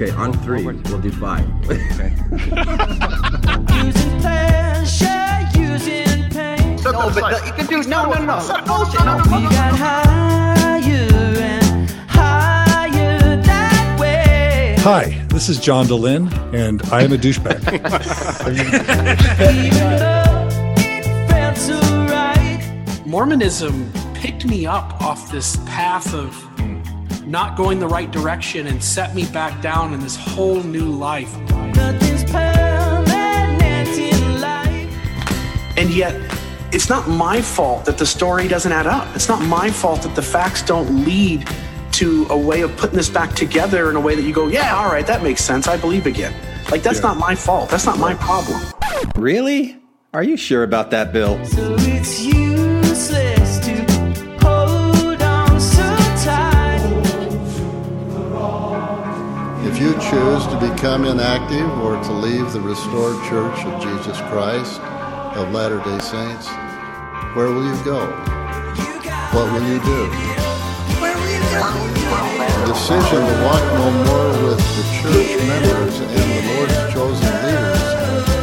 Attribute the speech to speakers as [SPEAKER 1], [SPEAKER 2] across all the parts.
[SPEAKER 1] Okay, on three, we'll do five.
[SPEAKER 2] Using pleasure, using pain.
[SPEAKER 3] No, but the, you can do no, no, no. Stop bullshit. No.
[SPEAKER 2] We got higher and higher that way.
[SPEAKER 4] Hi, this is John Dehlin, and I am a douchebag.
[SPEAKER 2] Even though it felt so right.
[SPEAKER 5] Mormonism picked me up off this path of not going the right direction and set me back down in this whole new life.
[SPEAKER 2] Nothing's permanent in life.
[SPEAKER 5] And yet, it's not my fault that the story doesn't add up. It's not my fault that the facts don't lead to a way of putting this back together in a way that you go, yeah, all right, that makes sense. I believe again. Like, that's not my fault. That's not my problem.
[SPEAKER 6] Really? Are you sure about that, Bill?
[SPEAKER 2] So
[SPEAKER 7] choose to become inactive or to leave the restored church of Jesus Christ of Latter day Saints, where will you go? What will you do? The decision to walk no more with the church members and the Lord's chosen leaders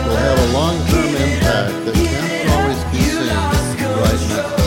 [SPEAKER 7] will have a long term impact that can't always be seen right now.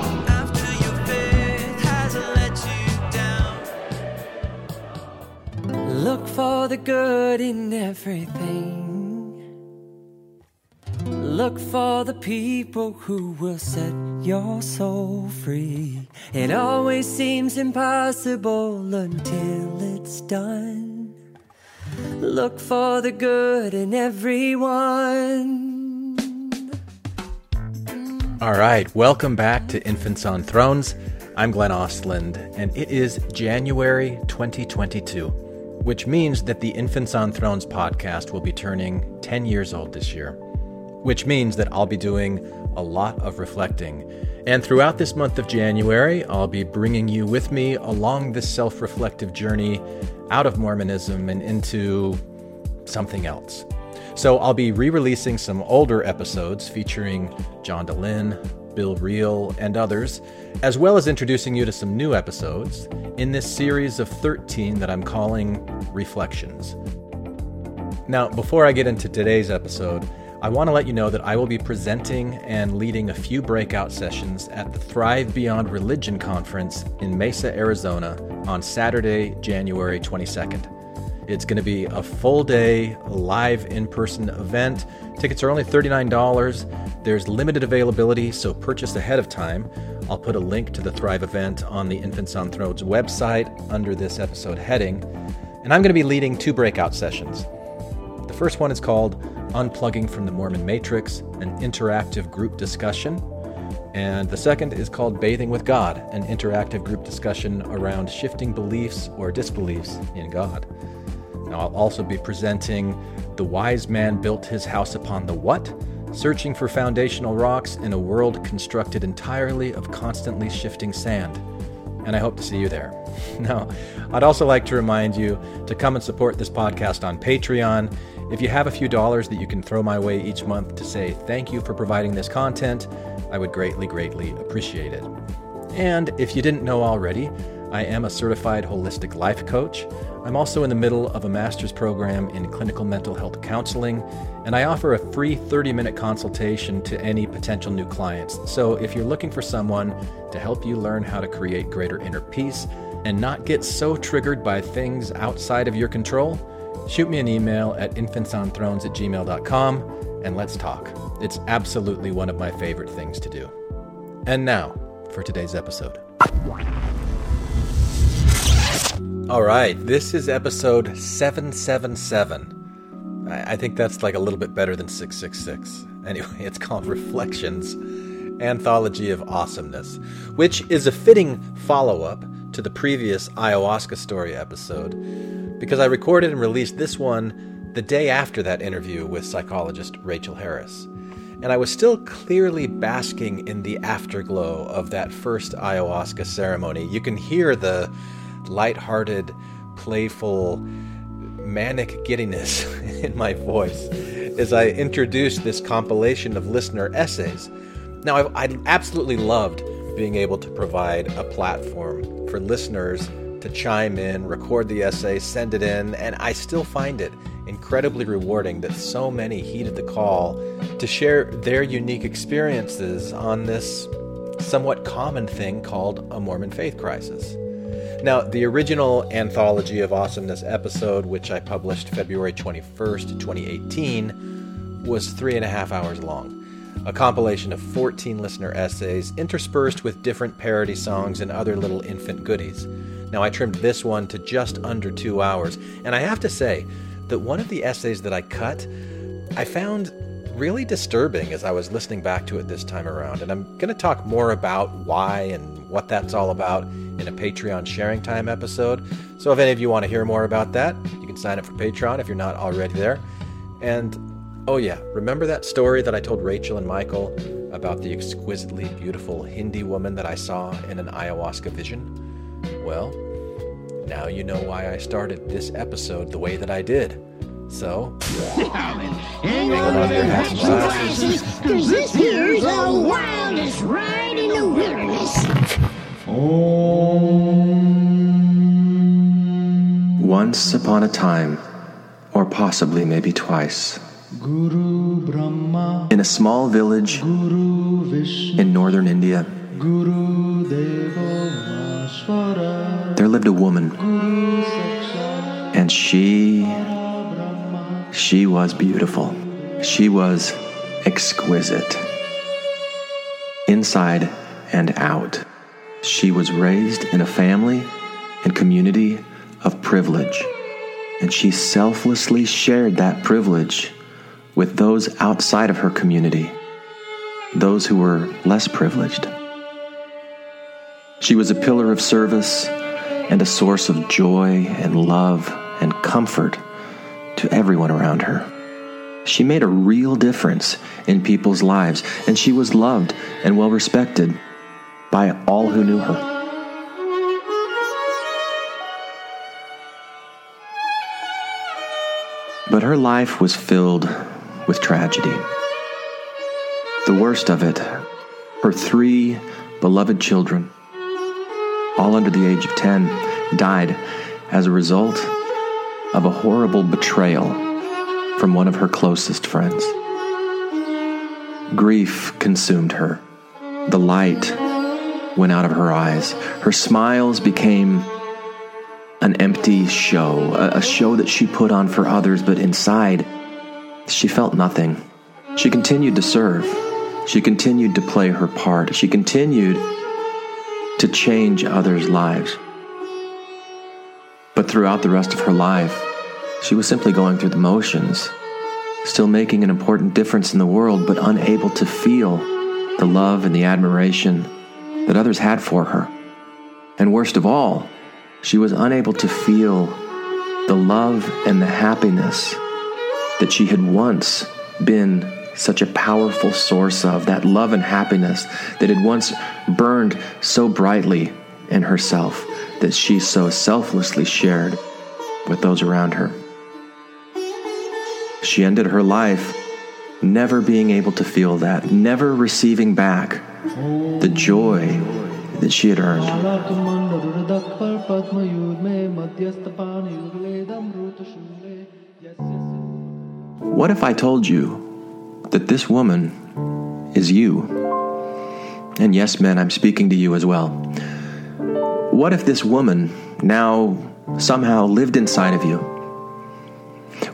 [SPEAKER 2] The good in everything. Look for the people who will set your soul free. It always seems impossible until it's done. Look for the good in everyone.
[SPEAKER 8] All right, welcome back to Infants on Thrones. I'm Glenn Ostlund, and it is January 2022, which means that the Infants on Thrones podcast will be turning 10 years old this year, which means that I'll be doing a lot of reflecting. And throughout this month of January, I'll be bringing you with me along this self reflective journey out of Mormonism and into something else. So I'll be re releasing some older episodes featuring John Dehlin, Bill Reel, and others, as well as introducing you to some new episodes in this series of 13 that I'm calling Reflections. Now, before I get into today's episode, I want to let you know that I will be presenting and leading a few breakout sessions at the Thrive Beyond Religion Conference in Mesa, Arizona on Saturday, January 22nd. It's going to be a full day, live in person event. Tickets are only $39. There's limited availability, so purchase ahead of time. I'll put a link to the Thrive event on the Infants on Thrones website under this episode heading. And I'm going to be leading two breakout sessions. The first one is called Unplugging from the Mormon Matrix, an interactive group discussion. And the second is called Bathing with God, an interactive group discussion around shifting beliefs or disbeliefs in God. I'll also be presenting The Wise Man Built His House Upon the What? Searching for Foundational Rocks in a World Constructed Entirely of Constantly Shifting Sand. And I hope to see you there. Now, I'd also like to remind you to come and support this podcast on Patreon. If you have a few dollars that you can throw my way each month to say thank you for providing this content, I would greatly, greatly appreciate it. And if you didn't know already, I am a certified holistic life coach. I'm also in the middle of a master's program in clinical mental health counseling, and I offer a free 30 minute consultation to any potential new clients. So if you're looking for someone to help you learn how to create greater inner peace and not get so triggered by things outside of your control, shoot me an email at infantsonthrones at gmail.com and let's talk. It's absolutely one of my favorite things to do. And now for today's episode. All right, this is episode 777. I I think that's like a little bit better than 666. Anyway, it's called Reflections Anthology of Awesomeness, which is a fitting follow up to the previous ayahuasca story episode because I recorded and released this one the day after that interview with psychologist Rachel Harris.
[SPEAKER 9] and I was still clearly basking in the afterglow of that first ayahuasca ceremony. You can hear the light-hearted, playful, manic giddiness in my voice as I introduced this compilation of listener essays. Now, I've, I absolutely loved being able to provide a platform for listeners to chime in, record the essay, send it in, and I still find it incredibly rewarding that so many heeded the call to share their unique experiences on this somewhat common thing called a Mormon faith crisis. Now, the original Anthology of Awesomeness episode, which I published February 21st, 2018, was three and a half hours long. A compilation of 14 listener essays interspersed with different parody songs and other little infant goodies. Now, I trimmed this one to just under two hours, and I have to say that one of the essays that I cut, I found really disturbing as I was listening back to it this time around. And I'm going to talk more about why and what that's all about in a Patreon sharing time episode. So if any of you want to hear more about that, you can sign up for Patreon if you're not already there. And oh, yeah, remember that story that I told Rachel and Michael about the exquisitely beautiful Hindi woman that I saw in an ayahuasca vision? Well, now you know why I started this episode the way that I did. So,
[SPEAKER 10] hang on to your hats glasses, cause this here's the wildest ride in the wilderness.
[SPEAKER 8] Once upon a time, or possibly maybe twice, in a small village in northern India, there lived a woman, and she she was beautiful. She was exquisite. Inside and out. She was raised in a family and community of privilege, and she selflessly shared that privilege with those outside of her community, those who were less privileged. She was a pillar of service and a source of joy and love and comfort to everyone around her. She made a real difference in people's lives, and she was loved and well respected by all who knew her. But her life was filled with tragedy. The worst of it, her three beloved children, all under the age of 10, died as a result of a horrible betrayal from one of her closest friends. Grief consumed her. The light went out of her eyes. Her smiles became an empty show, a, show that she put on for others, but inside, she felt nothing. She continued to serve. She continued to play her part. She continued to change others' lives. But throughout the rest of her life, she was simply going through the motions, still making an important difference in the world, but unable to feel the love and the admiration that others had for her. And worst of all, she was unable to feel the love and the happiness that she had once been such a powerful source of, that love and happiness that had once burned so brightly in herself that she so selflessly shared with those around her. She ended her life never being able to feel that, never receiving back the joy that she had earned. What if I told you that this woman is you? And yes, men, I'm speaking to you as well. What if this woman now somehow lived inside of you?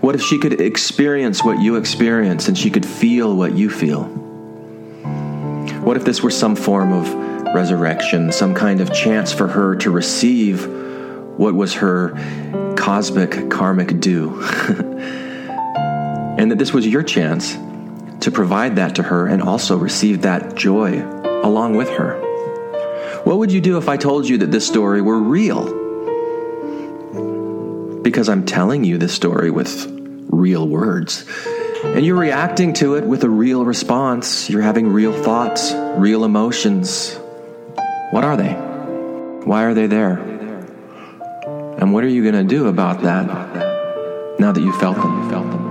[SPEAKER 8] What if she could experience what you experience and she could feel what you feel? What if this were some form of resurrection, some kind of chance for her to receive what was her cosmic karmic due? and that this was your chance to provide that to her and also receive that joy along with her. What would you do if I told you that this story were real? Because I'm telling you this story with real words. And you're reacting to it with a real response. You're having real thoughts, real emotions. What are they? Why are they there? And what are you going to do about that now that you felt them? You felt them.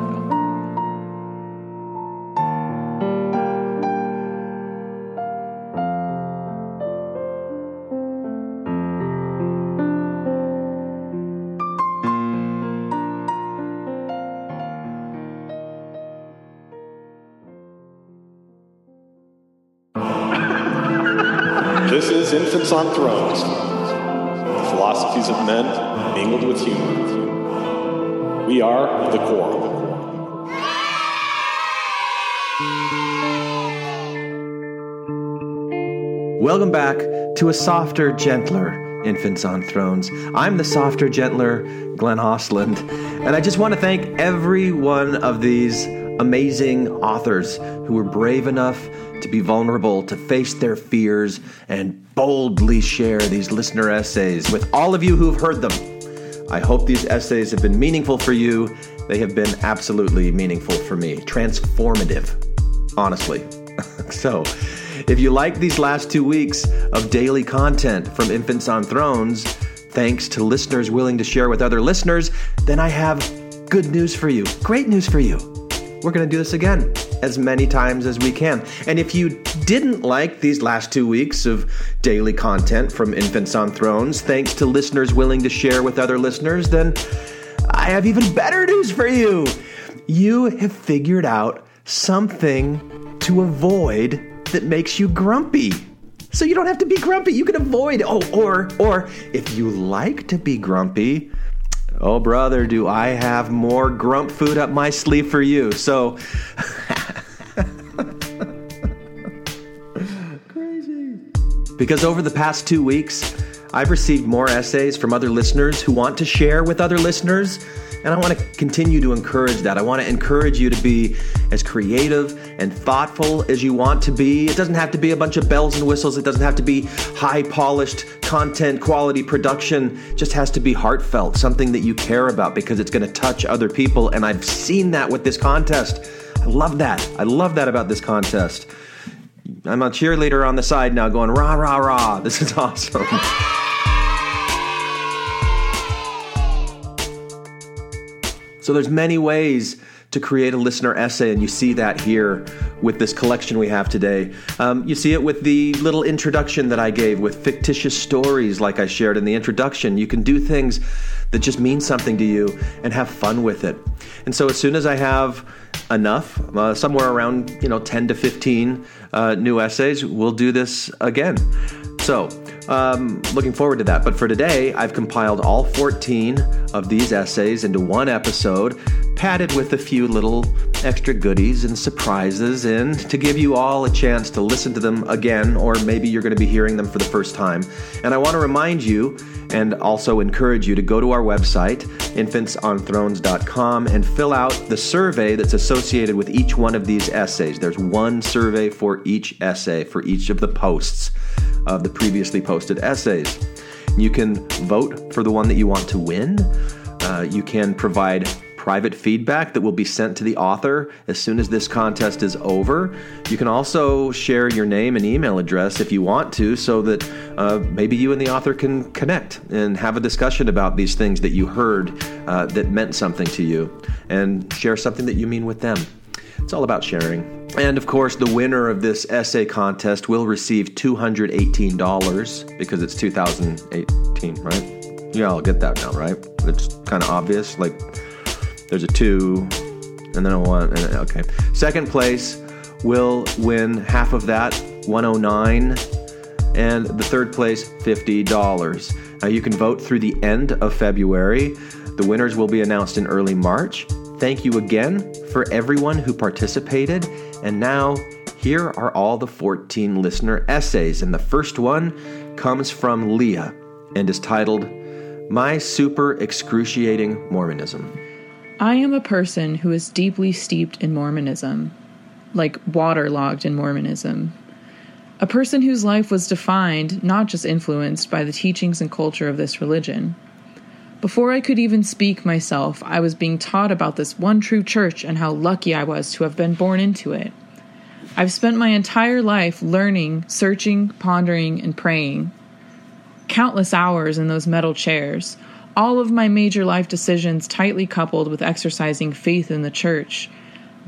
[SPEAKER 8] Welcome back to a softer, gentler Infants on Thrones. I'm the softer, gentler Glenn Ostlund, and I just want to thank every one of these amazing authors who were brave enough to be vulnerable, to face their fears, and boldly share these listener essays with all of you who've heard them. I hope these essays have been meaningful for you. They have been absolutely meaningful for me, transformative, honestly. so, if you like these last two weeks of daily content from Infants on Thrones, thanks to listeners willing to share with other listeners, then I have good news for you. Great news for you. We're going to do this again as many times as we can. And if you didn't like these last two weeks of daily content from Infants on Thrones, thanks to listeners willing to share with other listeners, then I have even better news for you. You have figured out something to avoid that makes you grumpy. So you don't have to be grumpy. You can avoid. Oh, or or if you like to be grumpy, oh brother, do I have more grump food up my sleeve for you. So Crazy. Because over the past 2 weeks, I've received more essays from other listeners who want to share with other listeners and I want to continue to encourage that. I want to encourage you to be as creative and thoughtful as you want to be. It doesn't have to be a bunch of bells and whistles, it doesn't have to be high polished content quality production. It just has to be heartfelt, something that you care about because it's going to touch other people. And I've seen that with this contest. I love that. I love that about this contest. I'm a cheerleader on the side now going, rah, rah, rah. This is awesome. So there's many ways to create a listener essay, and you see that here with this collection we have today. Um, you see it with the little introduction that I gave with fictitious stories, like I shared in the introduction. You can do things that just mean something to you and have fun with it. And so as soon as I have enough, uh, somewhere around you know 10 to 15 uh, new essays, we'll do this again. So, um, looking forward to that. But for today, I've compiled all 14 of these essays into one episode, padded with a few little extra goodies and surprises, and to give you all a chance to listen to them again, or maybe you're going to be hearing them for the first time. And I want to remind you and also encourage you to go to our website, infantsonthrones.com, and fill out the survey that's associated with each one of these essays. There's one survey for each essay, for each of the posts of the previously posted essays. You can vote for the one that you want to win. Uh, you can provide private feedback that will be sent to the author as soon as this contest is over. You can also share your name and email address if you want to, so that uh, maybe you and the author can connect and have a discussion about these things that you heard uh, that meant something to you and share something that you mean with them. It's all about sharing. And of course, the winner of this essay contest will receive $218 because it's 2018, right? Yeah, I'll get that now, right? It's kind of obvious. Like, there's a two, and then a one. And, okay. Second place will win half of that, 109 and the third place, $50. Now, you can vote through the end of February. The winners will be announced in early March. Thank you again for everyone who participated. And now, here are all the 14 listener essays. And the first one comes from Leah and is titled My Super Excruciating Mormonism.
[SPEAKER 11] I am a person who is deeply steeped in Mormonism, like waterlogged in Mormonism. A person whose life was defined, not just influenced, by the teachings and culture of this religion. Before I could even speak myself, I was being taught about this one true church and how lucky I was to have been born into it. I've spent my entire life learning, searching, pondering, and praying. Countless hours in those metal chairs, all of my major life decisions tightly coupled with exercising faith in the church.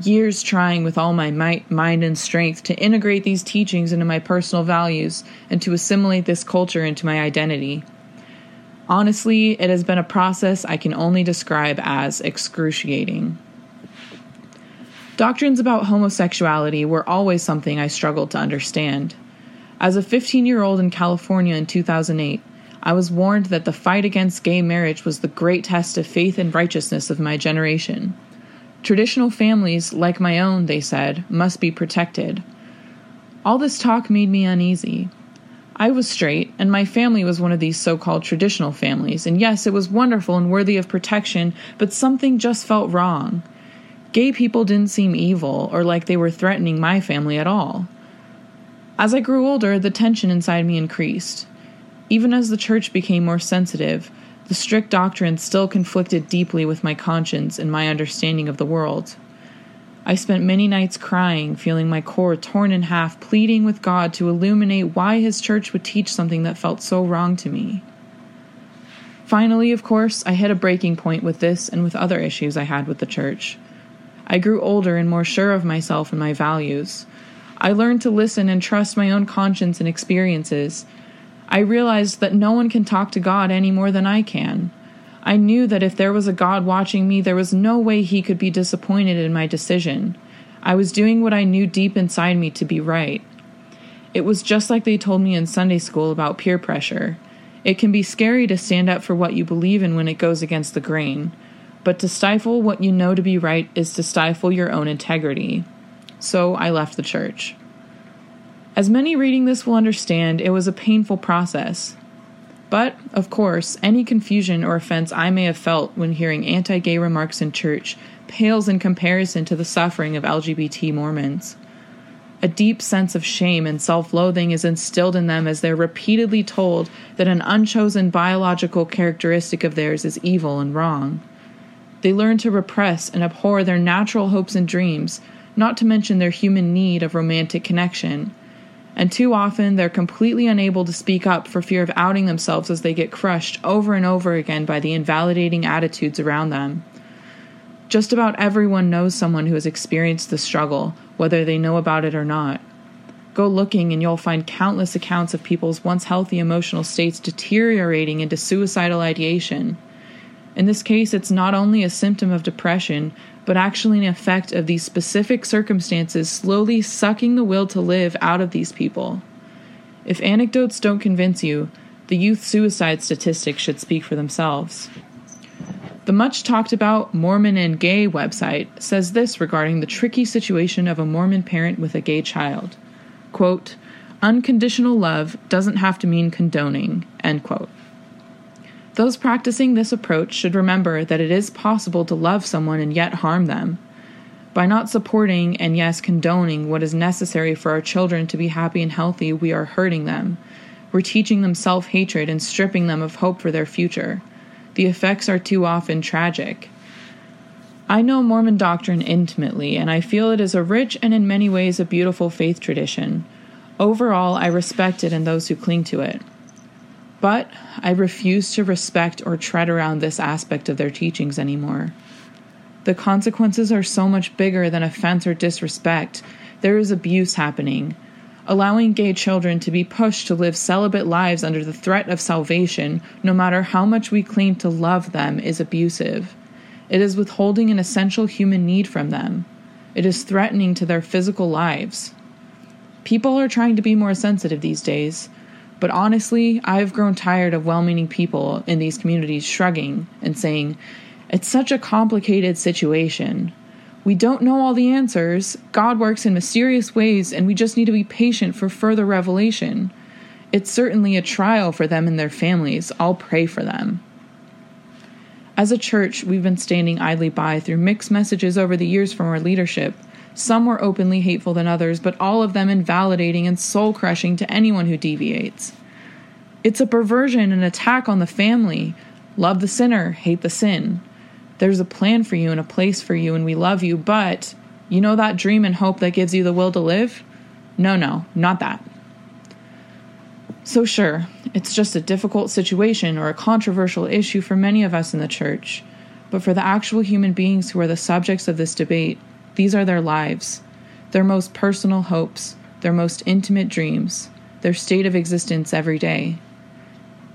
[SPEAKER 11] Years trying with all my might, mind, and strength to integrate these teachings into my personal values and to assimilate this culture into my identity. Honestly, it has been a process I can only describe as excruciating. Doctrines about homosexuality were always something I struggled to understand. As a 15 year old in California in 2008, I was warned that the fight against gay marriage was the great test of faith and righteousness of my generation. Traditional families, like my own, they said, must be protected. All this talk made me uneasy. I was straight, and my family was one of these so called traditional families, and yes, it was wonderful and worthy of protection, but something just felt wrong. Gay people didn't seem evil or like they were threatening my family at all. As I grew older, the tension inside me increased. Even as the church became more sensitive, the strict doctrine still conflicted deeply with my conscience and my understanding of the world. I spent many nights crying, feeling my core torn in half, pleading with God to illuminate why His church would teach something that felt so wrong to me. Finally, of course, I hit a breaking point with this and with other issues I had with the church. I grew older and more sure of myself and my values. I learned to listen and trust my own conscience and experiences, I realized that no one can talk to God any more than I can. I knew that if there was a God watching me, there was no way he could be disappointed in my decision. I was doing what I knew deep inside me to be right. It was just like they told me in Sunday school about peer pressure. It can be scary to stand up for what you believe in when it goes against the grain, but to stifle what you know to be right is to stifle your own integrity. So I left the church. As many reading this will understand, it was a painful process. But, of course, any confusion or offense I may have felt when hearing anti gay remarks in church pales in comparison to the suffering of LGBT Mormons. A deep sense of shame and self loathing is instilled in them as they're repeatedly told that an unchosen biological characteristic of theirs is evil and wrong. They learn to repress and abhor their natural hopes and dreams, not to mention their human need of romantic connection and too often they're completely unable to speak up for fear of outing themselves as they get crushed over and over again by the invalidating attitudes around them. Just about everyone knows someone who has experienced the struggle, whether they know about it or not. Go looking and you'll find countless accounts of people's once healthy emotional states deteriorating into suicidal ideation. In this case, it's not only a symptom of depression, but actually an effect of these specific circumstances slowly sucking the will to live out of these people. If anecdotes don't convince you, the youth suicide statistics should speak for themselves. The much talked about Mormon and Gay website says this regarding the tricky situation of a Mormon parent with a gay child. Quote, unconditional love doesn't have to mean condoning, end quote. Those practicing this approach should remember that it is possible to love someone and yet harm them. By not supporting and, yes, condoning what is necessary for our children to be happy and healthy, we are hurting them. We're teaching them self hatred and stripping them of hope for their future. The effects are too often tragic. I know Mormon doctrine intimately, and I feel it is a rich and in many ways a beautiful faith tradition. Overall, I respect it and those who cling to it. But I refuse to respect or tread around this aspect of their teachings anymore. The consequences are so much bigger than offense or disrespect. There is abuse happening. Allowing gay children to be pushed to live celibate lives under the threat of salvation, no matter how much we claim to love them, is abusive. It is withholding an essential human need from them. It is threatening to their physical lives. People are trying to be more sensitive these days. But honestly, I've grown tired of well meaning people in these communities shrugging and saying, It's such a complicated situation. We don't know all the answers. God works in mysterious ways, and we just need to be patient for further revelation. It's certainly a trial for them and their families. I'll pray for them. As a church, we've been standing idly by through mixed messages over the years from our leadership. Some were openly hateful than others, but all of them invalidating and soul crushing to anyone who deviates. It's a perversion and attack on the family. Love the sinner, hate the sin. There's a plan for you and a place for you, and we love you, but you know that dream and hope that gives you the will to live? No, no, not that. So, sure, it's just a difficult situation or a controversial issue for many of us in the church, but for the actual human beings who are the subjects of this debate, these are their lives, their most personal hopes, their most intimate dreams, their state of existence every day.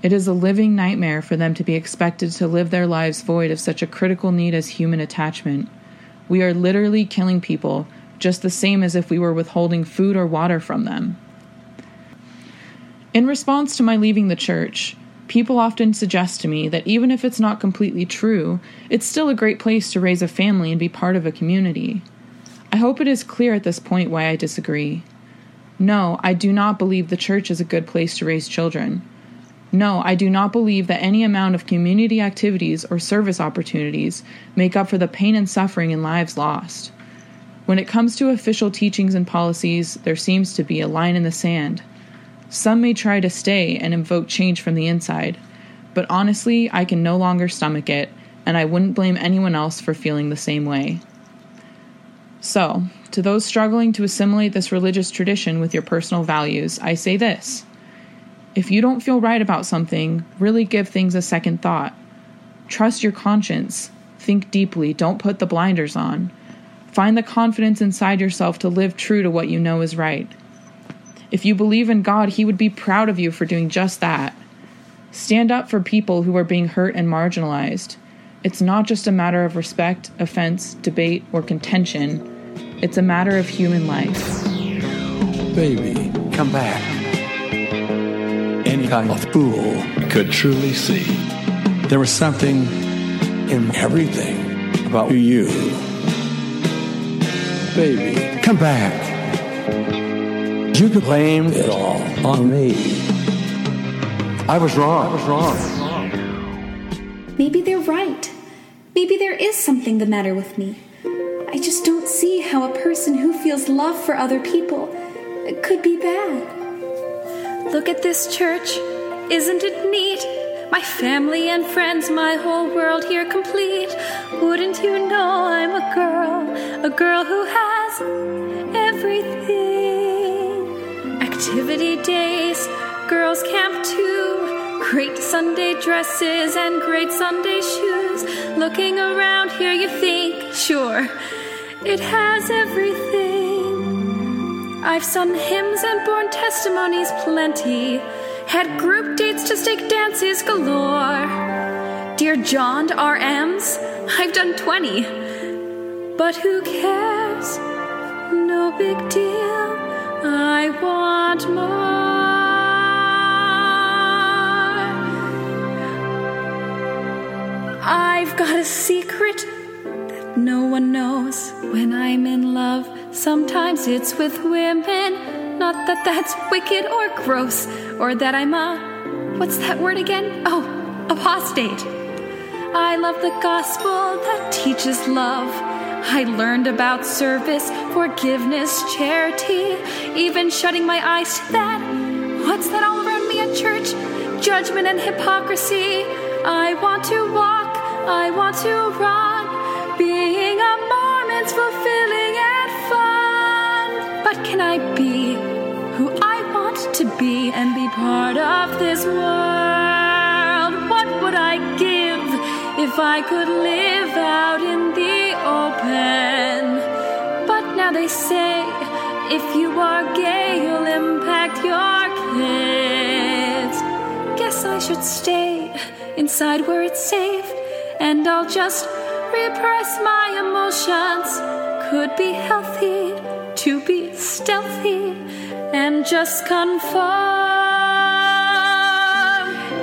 [SPEAKER 11] It is a living nightmare for them to be expected to live their lives void of such a critical need as human attachment. We are literally killing people just the same as if we were withholding food or water from them. In response to my leaving the church, people often suggest to me that even if it's not completely true, it's still a great place to raise a family and be part of a community. I hope it is clear at this point why I disagree. No, I do not believe the church is a good place to raise children. No, I do not believe that any amount of community activities or service opportunities make up for the pain and suffering and lives lost. When it comes to official teachings and policies, there seems to be a line in the sand. Some may try to stay and invoke change from the inside, but honestly, I can no longer stomach it, and I wouldn't blame anyone else for feeling the same way. So, to those struggling to assimilate this religious tradition with your personal values, I say this. If you don't feel right about something, really give things a second thought. Trust your conscience. Think deeply. Don't put the blinders on. Find the confidence inside yourself to live true to what you know is right. If you believe in God, He would be proud of you for doing just that. Stand up for people who are being hurt and marginalized. It's not just a matter of respect, offense, debate, or contention. It's a matter of human life.
[SPEAKER 12] Baby, come back. Any kind of fool could truly see there was something in everything about you. Baby, come back. You could blame it all on me. I was wrong. I was wrong.
[SPEAKER 13] Maybe they're right. Maybe there is something the matter with me. I just don't see how a person who feels love for other people could be bad.
[SPEAKER 14] Look at this church. Isn't it neat? My family and friends, my whole world here complete. Wouldn't you know I'm a girl, a girl who has everything? Activity days, girls' camp too. Great Sunday dresses and great Sunday shoes. Looking around here, you think, sure, it has everything. I've sung hymns and borne testimonies plenty. Had group dates to stake dances galore. Dear John RMs, I've done 20. But who cares? No big deal. I want more. I've got a secret that no one knows. When I'm in love, sometimes it's with women. Not that that's wicked or gross, or that I'm a. What's that word again? Oh, apostate. I love the gospel that teaches love. I learned about service, forgiveness, charity, even shutting my eyes to that. What's that all around me at church? Judgment and hypocrisy. I want to walk, I want to run. Being a Mormon's fulfilling and fun. But can I be who I want to be and be part of this world? What would I give if I could live out in the open? But now they say if you are gay, you'll impact your kids. Guess I should stay inside where it's safe, and I'll just repress my emotions. Could be healthy to be stealthy and just conform.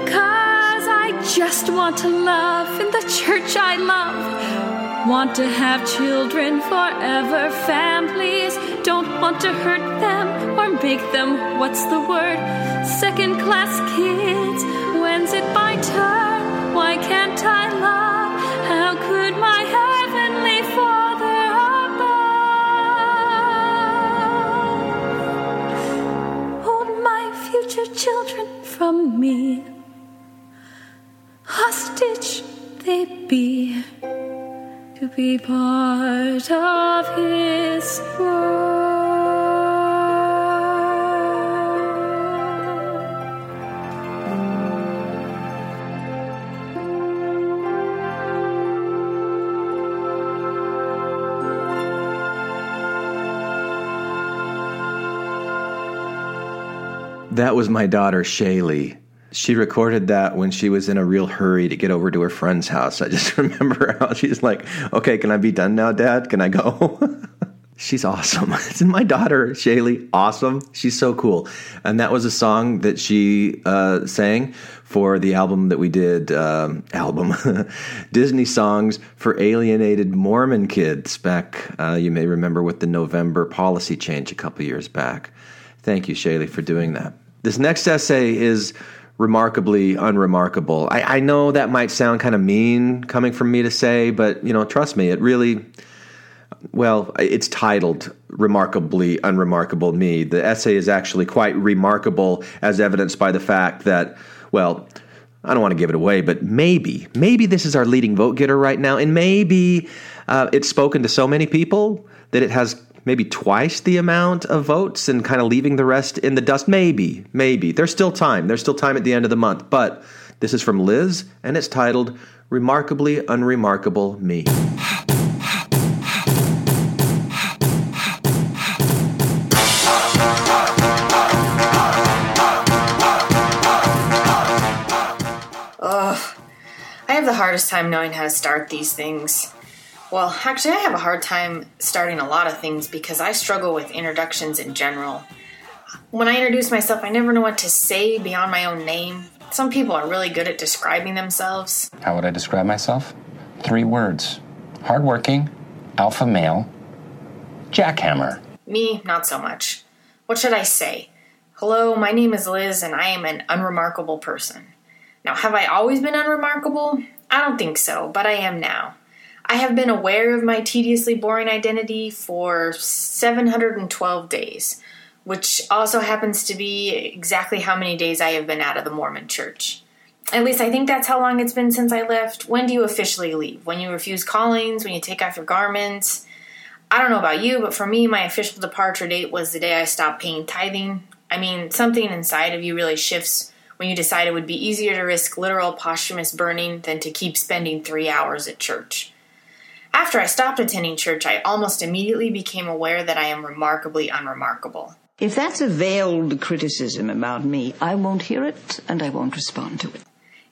[SPEAKER 14] Cause I just want to love in the church I love. Want to have children forever, families. Don't want to hurt them or make them, what's the word? Second class kids. When's it my turn? Why can't I children from me. Hostage they be to be part of his world.
[SPEAKER 8] That was my daughter, Shaylee. She recorded that when she was in a real hurry to get over to her friend's house. I just remember how she's like, okay, can I be done now, Dad? Can I go? She's awesome. Isn't my daughter, Shaylee, awesome? She's so cool. And that was a song that she uh, sang for the album that we did, um, album, Disney Songs for Alienated Mormon Kids back, uh, you may remember, with the November policy change a couple years back. Thank you, Shaylee, for doing that. This next essay is remarkably unremarkable. I, I know that might sound kind of mean coming from me to say, but you know, trust me, it really well, it's titled Remarkably Unremarkable Me. The essay is actually quite remarkable as evidenced by the fact that, well, I don't want to give it away, but maybe, maybe this is our leading vote getter right now, and maybe uh, it's spoken to so many people that it has maybe twice the amount of votes and kind of leaving the rest in the dust. Maybe, maybe. There's still time. There's still time at the end of the month. But this is from Liz, and it's titled Remarkably Unremarkable Me.
[SPEAKER 15] Ugh. I have the hardest time knowing how to start these things. Well, actually, I have a hard time starting a lot of things because I struggle with introductions in general. When I introduce myself, I never know what to say beyond my own name. Some people are really good at describing themselves.
[SPEAKER 16] How would I describe myself? Three words hardworking, alpha male, jackhammer.
[SPEAKER 15] Me, not so much. What should I say? Hello, my name is Liz, and I am an unremarkable person. Now, have I always been unremarkable? I don't think so, but I am now. I have been aware of my tediously boring identity for 712 days, which also happens to be exactly how many days I have been out of the Mormon church. At least I think that's how long it's been since I left. When do you officially leave? When you refuse callings? When you take off your garments? I don't know about you, but for me, my official departure date was the day I stopped paying tithing. I mean, something inside of you really shifts when you decide it would be easier to risk literal posthumous burning than to keep spending three hours at church. After I stopped attending church, I almost immediately became aware that I am remarkably unremarkable.
[SPEAKER 17] If that's a veiled criticism about me, I won't hear it and I won't respond to it.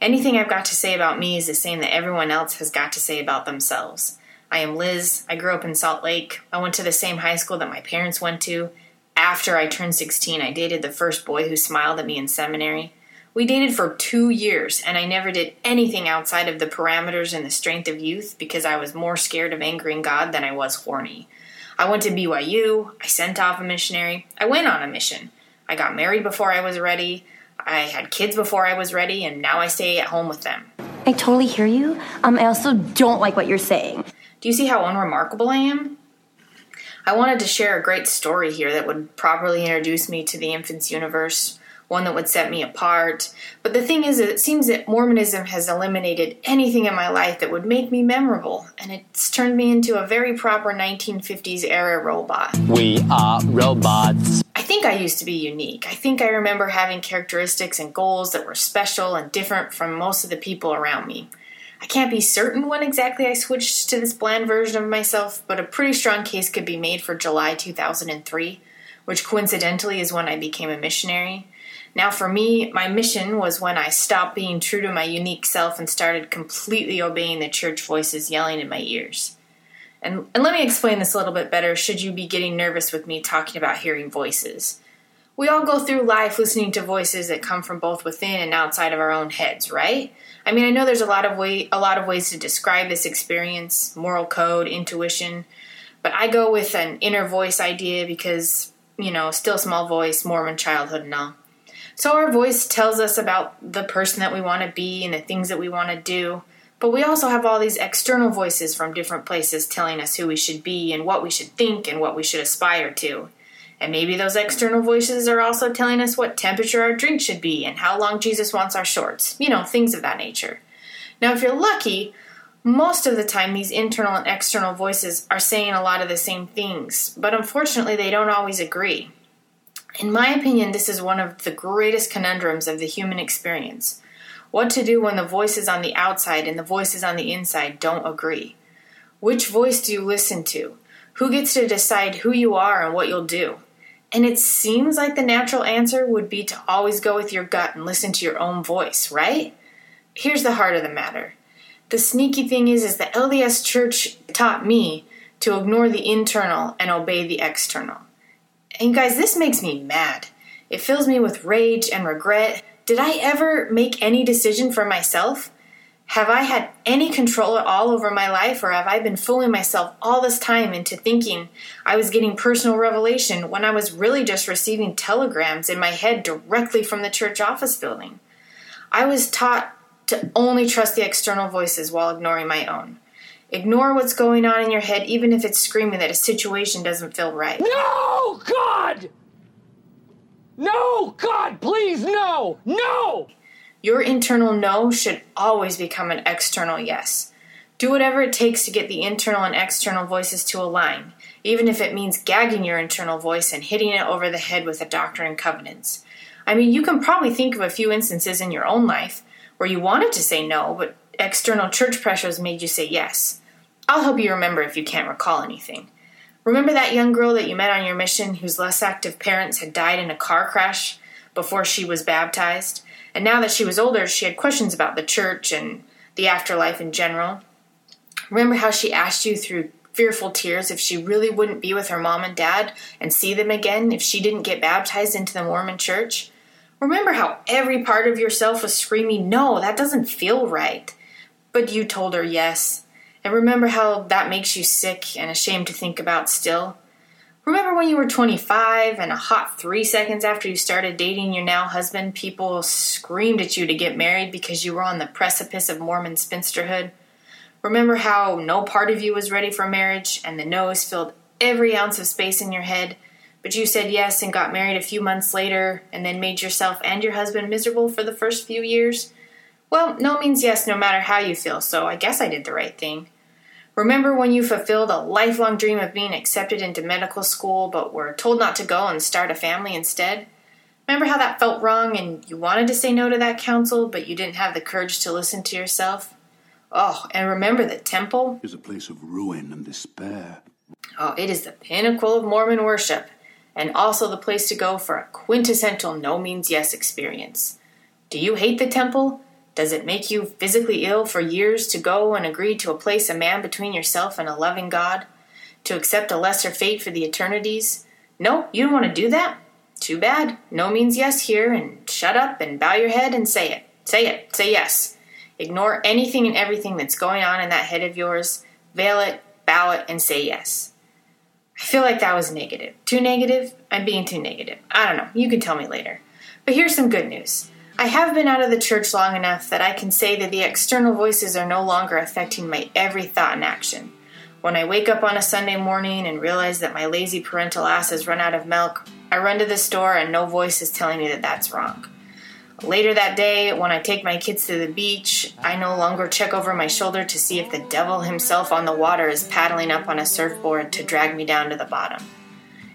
[SPEAKER 15] Anything I've got to say about me is the same that everyone else has got to say about themselves. I am Liz. I grew up in Salt Lake. I went to the same high school that my parents went to. After I turned 16, I dated the first boy who smiled at me in seminary. We dated for two years, and I never did anything outside of the parameters and the strength of youth because I was more scared of angering God than I was horny. I went to BYU, I sent off a missionary, I went on a mission. I got married before I was ready, I had kids before I was ready, and now I stay at home with them.
[SPEAKER 18] I totally hear you. Um, I also don't like what you're saying.
[SPEAKER 15] Do you see how unremarkable I am? I wanted to share a great story here that would properly introduce me to the infant's universe one that would set me apart. But the thing is, it seems that Mormonism has eliminated anything in my life that would make me memorable, and it's turned me into a very proper 1950s era robot.
[SPEAKER 19] We are robots.
[SPEAKER 15] I think I used to be unique. I think I remember having characteristics and goals that were special and different from most of the people around me. I can't be certain when exactly I switched to this bland version of myself, but a pretty strong case could be made for July 2003, which coincidentally is when I became a missionary. Now, for me, my mission was when I stopped being true to my unique self and started completely obeying the church voices yelling in my ears. And, and let me explain this a little bit better should you be getting nervous with me talking about hearing voices. We all go through life listening to voices that come from both within and outside of our own heads, right? I mean, I know there's a lot of way a lot of ways to describe this experience, moral code, intuition, but I go with an inner voice idea because, you know, still small voice, Mormon childhood and all. So our voice tells us about the person that we want to be and the things that we want to do. But we also have all these external voices from different places telling us who we should be and what we should think and what we should aspire to. And maybe those external voices are also telling us what temperature our drink should be and how long Jesus wants our shorts. You know, things of that nature. Now, if you're lucky, Most of the time, these internal and external voices are saying a lot of the same things, but unfortunately, they don't always agree. In my opinion, this is one of the greatest conundrums of the human experience. What to do when the voices on the outside and the voices on the inside don't agree? Which voice do you listen to? Who gets to decide who you are and what you'll do? And it seems like the natural answer would be to always go with your gut and listen to your own voice, right? Here's the heart of the matter. The sneaky thing is is the LDS church taught me to ignore the internal and obey the external. And guys, this makes me mad. It fills me with rage and regret. Did I ever make any decision for myself? Have I had any control at all over my life, or have I been fooling myself all this time into thinking I was getting personal revelation when I was really just receiving telegrams in my head directly from the church office building? I was taught to only trust the external voices while ignoring my own. Ignore what's going on in your head, even if it's screaming that a situation doesn't feel right.
[SPEAKER 12] No, God! No, God, please, no! No!
[SPEAKER 15] Your internal no should always become an external yes. Do whatever it takes to get the internal and external voices to align, even if it means gagging your internal voice and hitting it over the head with a doctrine and covenants. I mean, you can probably think of a few instances in your own life where you wanted to say no, but external church pressures made you say yes. I'll help you remember if you can't recall anything. Remember that young girl that you met on your mission whose less active parents had died in a car crash before she was baptized? And now that she was older, she had questions about the church and the afterlife in general. Remember how she asked you through fearful tears if she really wouldn't be with her mom and dad and see them again if she didn't get baptized into the Mormon church? Remember how every part of yourself was screaming, No, that doesn't feel right. But you told her yes. And remember how that makes you sick and ashamed to think about still? Remember when you were 25 and a hot three seconds after you started dating your now husband, people screamed at you to get married because you were on the precipice of Mormon spinsterhood? Remember how no part of you was ready for marriage and the no's filled every ounce of space in your head, but you said yes and got married a few months later and then made yourself and your husband miserable for the first few years? Well, no means yes no matter how you feel, so I guess I did the right thing. Remember when you fulfilled a lifelong dream of being accepted into medical school but were told not to go and start a family instead? Remember how that felt wrong and you wanted to say no to that counsel but you didn't have the courage to listen to yourself? Oh, and remember the temple?
[SPEAKER 20] is a place of ruin and despair.
[SPEAKER 15] Oh, it is the pinnacle of Mormon worship and also the place to go for a quintessential no means yes experience. Do you hate the temple? Does it make you physically ill for years to go and agree to a place a man between yourself and a loving God? To accept a lesser fate for the eternities? No, you don't want to do that? Too bad. No means yes here, and shut up and bow your head and say it. Say it. Say yes. Ignore anything and everything that's going on in that head of yours. Veil it, bow it, and say yes. I feel like that was negative. Too negative? I'm being too negative. I don't know. You can tell me later. But here's some good news. I have been out of the church long enough that I can say that the external voices are no longer affecting my every thought and action. When I wake up on a Sunday morning and realize that my lazy parental ass has run out of milk, I run to the store and no voice is telling me that that's wrong. Later that day, when I take my kids to the beach, I no longer check over my shoulder to see if the devil himself on the water is paddling up on a surfboard to drag me down to the bottom.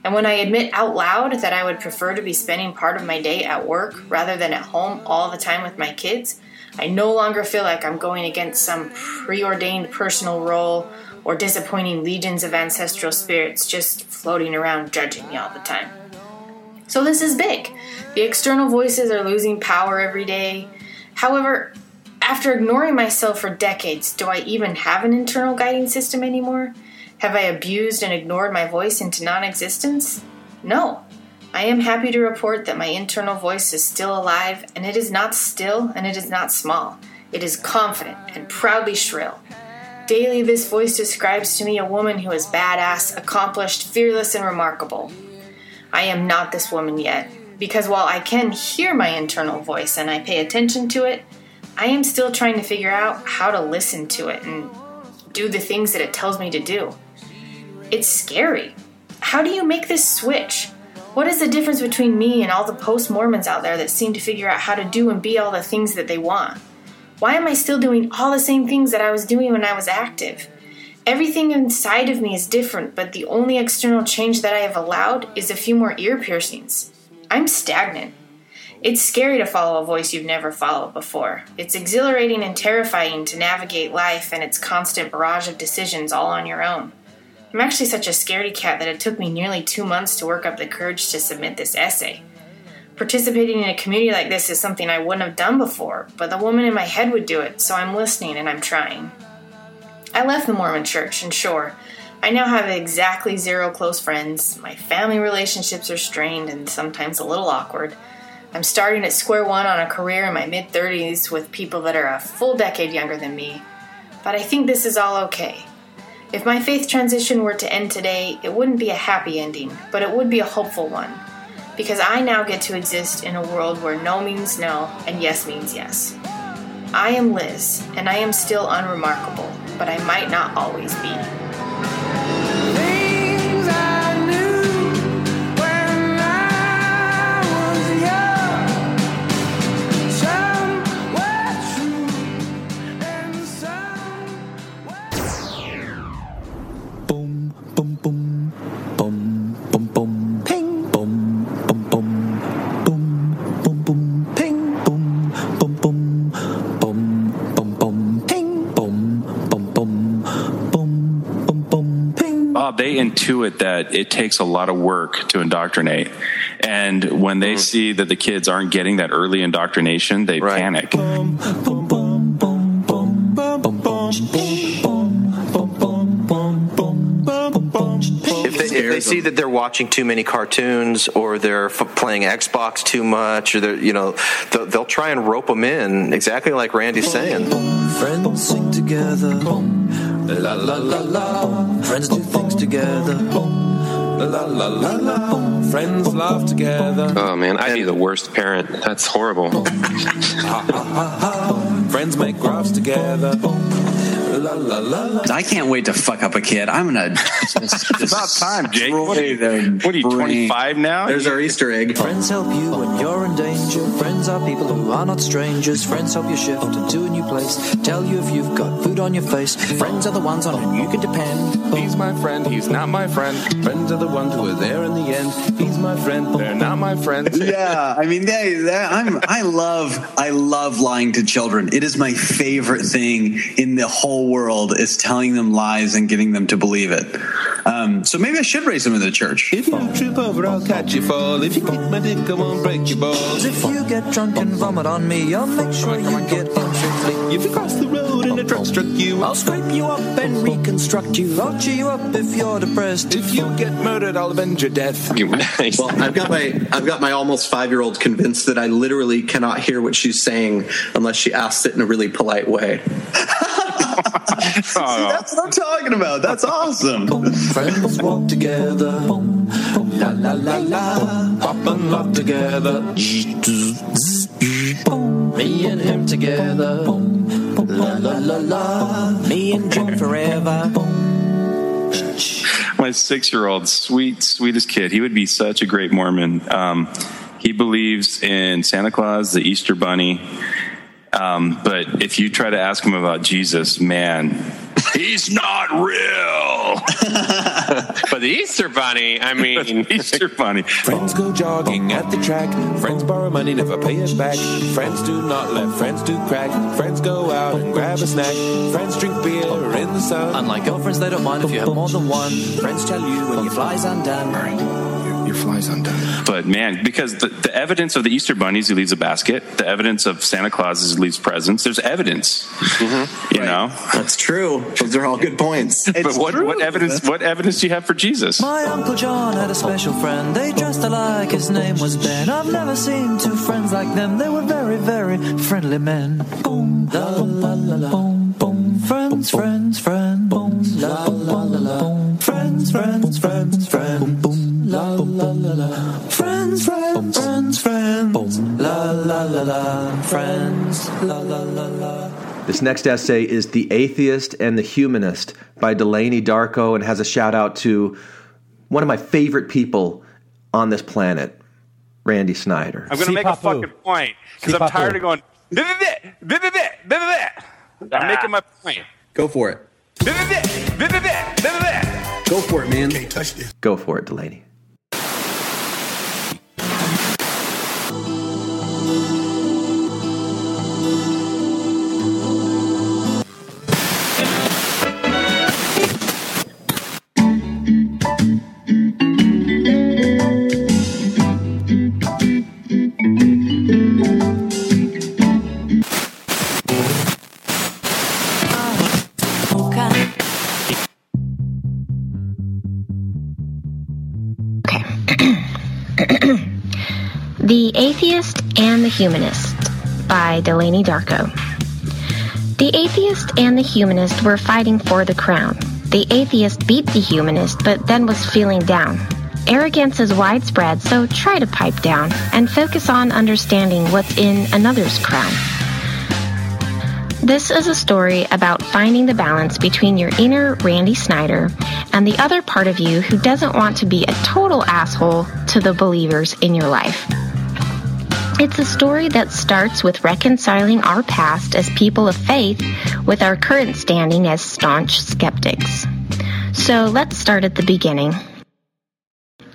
[SPEAKER 15] And when I admit out loud that I would prefer to be spending part of my day at work rather than at home all the time with my kids, I no longer feel like I'm going against some preordained personal role or disappointing legions of ancestral spirits just floating around judging me all the time. So this is big. The external voices are losing power every day. However, after ignoring myself for decades, do I even have an internal guiding system anymore? Have I abused and ignored my voice into non existence? No. I am happy to report that my internal voice is still alive, and it is not still and it is not small. It is confident and proudly shrill. Daily, this voice describes to me a woman who is badass, accomplished, fearless, and remarkable. I am not this woman yet, because while I can hear my internal voice and I pay attention to it, I am still trying to figure out how to listen to it and do the things that it tells me to do. It's scary. How do you make this switch? What is the difference between me and all the post Mormons out there that seem to figure out how to do and be all the things that they want? Why am I still doing all the same things that I was doing when I was active? Everything inside of me is different, but the only external change that I have allowed is a few more ear piercings. I'm stagnant. It's scary to follow a voice you've never followed before. It's exhilarating and terrifying to navigate life and its constant barrage of decisions all on your own. I'm actually such a scaredy cat that it took me nearly two months to work up the courage to submit this essay. Participating in a community like this is something I wouldn't have done before, but the woman in my head would do it, so I'm listening and I'm trying. I left the Mormon church, and sure, I now have exactly zero close friends. My family relationships are strained and sometimes a little awkward. I'm starting at square one on a career in my mid 30s with people that are a full decade younger than me. But I think this is all okay. If my faith transition were to end today, it wouldn't be a happy ending, but it would be a hopeful one. Because I now get to exist in a world where no means no and yes means yes. I am Liz, and I am still unremarkable, but I might not always be.
[SPEAKER 21] Bob, they intuit that it takes a lot of work to indoctrinate. And when they mm-hmm. see that the kids aren't getting that early indoctrination, they panic.
[SPEAKER 8] If they, if they see that they're watching too many cartoons or they're f- playing Xbox too much, or they're, you know, they'll, they'll try and rope them in, exactly like Randy's saying.
[SPEAKER 22] Friends sing together. La la la la. Friends do things together. La la la la. Friends laugh together.
[SPEAKER 23] Oh man, I'd be the worst parent. That's horrible.
[SPEAKER 22] Friends make graphs together. La la la la.
[SPEAKER 24] I can't wait to fuck up a kid. I'm gonna. Just,
[SPEAKER 21] It's about time, Jake. What are you, what are you 25 now?
[SPEAKER 24] There's our Easter egg.
[SPEAKER 22] Friends help you when you're in danger. Friends are people who are not strangers. Friends help you shift into a new place. Tell you if you've got food on your face. Friends are the ones on whom you can depend. He's my friend. He's not my friend. Friends are the ones who are there in the end. He's my friend. They're not my friends.
[SPEAKER 24] yeah, I mean, they, they, I'm, I love, I love lying to children. It is my favorite thing in the whole world is telling them lies and getting them to believe it. Um, so maybe I should raise them in the church.
[SPEAKER 22] If you trip over, I'll catch you fall. If you kick my dick, I won't break your balls. If you get drunk and vomit on me, I'll make sure you get home safely. If you cross the road and a truck struck you, I'll scrape you up and reconstruct you. I'll cheer you up if you're depressed. If you get murdered, I'll avenge your death.
[SPEAKER 24] Well, I've got my I've got my almost five year old convinced that I literally cannot hear what she's saying unless she asks it in a really polite way. See, that's what I'm talking about. That's awesome.
[SPEAKER 22] Friends walk together. La la la la. Pop and lock together. Me and him together. La la la la. Me and Jim forever.
[SPEAKER 21] My six year old, sweet, sweetest kid, he would be such a great Mormon. Um, he believes in Santa Claus, the Easter Bunny. Um, but if you try to ask him about Jesus, man, he's not real.
[SPEAKER 23] but the Easter Bunny, I mean,
[SPEAKER 21] Easter Bunny.
[SPEAKER 22] Friends go jogging at the track. Friends borrow money, never pay it back. Friends do not let friends do crack. Friends go out and grab a snack. Friends drink beer in the sun. Unlike girlfriends, they don't mind if you have more than one. Friends tell you when your fly's undone.
[SPEAKER 21] Your fly's undone. But man, because the, the evidence of the Easter bunnies who leaves a basket, the evidence of Santa Claus is who leaves presents, there's evidence. Mm-hmm. You know?
[SPEAKER 24] That's true. Those are all good points.
[SPEAKER 21] but what, what evidence what evidence do you have for Jesus?
[SPEAKER 22] My Uncle John had a special friend. They dressed alike. His name was Ben. I've never seen two friends like them. They were very, very friendly men. Boom, la la la la. Boom, boom. Friends, friends, friends. Boom, la la la la. Boom. Friends, friends, friends, friends. Boom, la la la la. Friends, friends, friends, friends. La la la la. Friends, la la la la.
[SPEAKER 8] This next essay is The Atheist and the Humanist by Delaney Darko and has a shout out to one of my favorite people on this planet, Randy Snyder.
[SPEAKER 25] I'm going to make a fucking point because I'm tired of going
[SPEAKER 23] I'm making my point.
[SPEAKER 26] Go for it. Go for it, man.
[SPEAKER 8] Go for it, Delaney.
[SPEAKER 27] Atheist and the Humanist by Delaney Darko. The atheist and the humanist were fighting for the crown. The atheist beat the humanist, but then was feeling down. Arrogance is widespread, so try to pipe down and focus on understanding what's in another's crown. This is a story about finding the balance between your inner Randy Snyder and the other part of you who doesn't want to be a total asshole to the believers in your life. It's a story that starts with reconciling our past as people of faith with our current standing as staunch skeptics. So let's start at the beginning.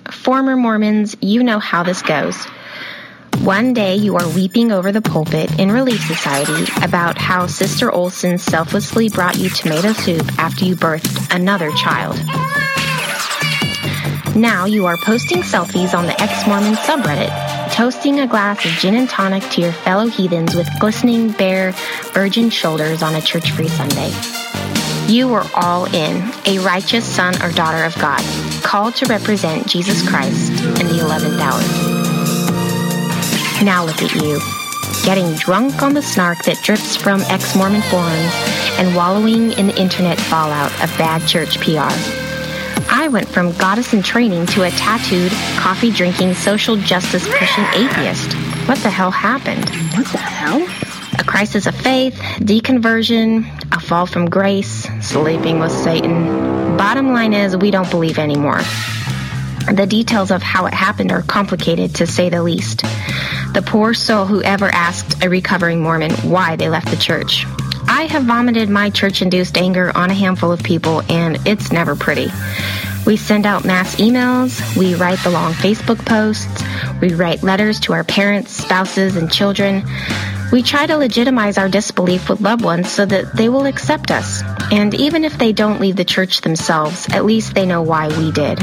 [SPEAKER 27] Former Mormons, you know how this goes. One day you are weeping over the pulpit in Relief Society about how Sister Olson selflessly brought you tomato soup after you birthed another child. Now you are posting selfies on the ex-Mormon subreddit, toasting a glass of gin and tonic to your fellow heathens with glistening, bare, virgin shoulders on a church-free Sunday. You were all in, a righteous son or daughter of God, called to represent Jesus Christ in the 11th hour. Now look at you, getting drunk on the snark that drips from ex-Mormon forums and wallowing in the internet fallout of bad church PR. I went from goddess in training to a tattooed, coffee drinking, social justice pushing atheist. What the hell happened? What the hell? A crisis of faith, deconversion, a fall from grace, sleeping with Satan. Bottom line is, we don't believe anymore. The details of how it happened are complicated to say the least. The poor soul who ever asked a recovering Mormon why they left the church. I have vomited my church induced anger on a handful of people, and it's never pretty. We send out mass emails, we write the long Facebook posts, we write letters to our parents, spouses, and children. We try to legitimize our disbelief with loved ones so that they will accept us. And even if they don't leave the church themselves, at least they know why we did.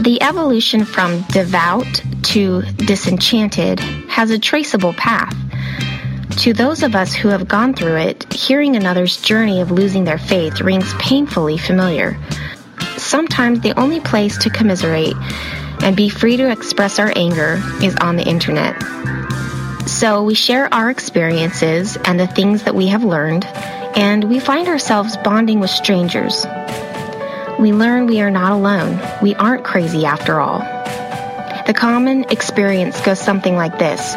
[SPEAKER 27] The evolution from devout to disenchanted has a traceable path. To those of us who have gone through it, hearing another's journey of losing their faith rings painfully familiar. Sometimes the only place to commiserate and be free to express our anger is on the internet. So we share our experiences and the things that we have learned, and we find ourselves bonding with strangers. We learn we are not alone. We aren't crazy after all. The common experience goes something like this.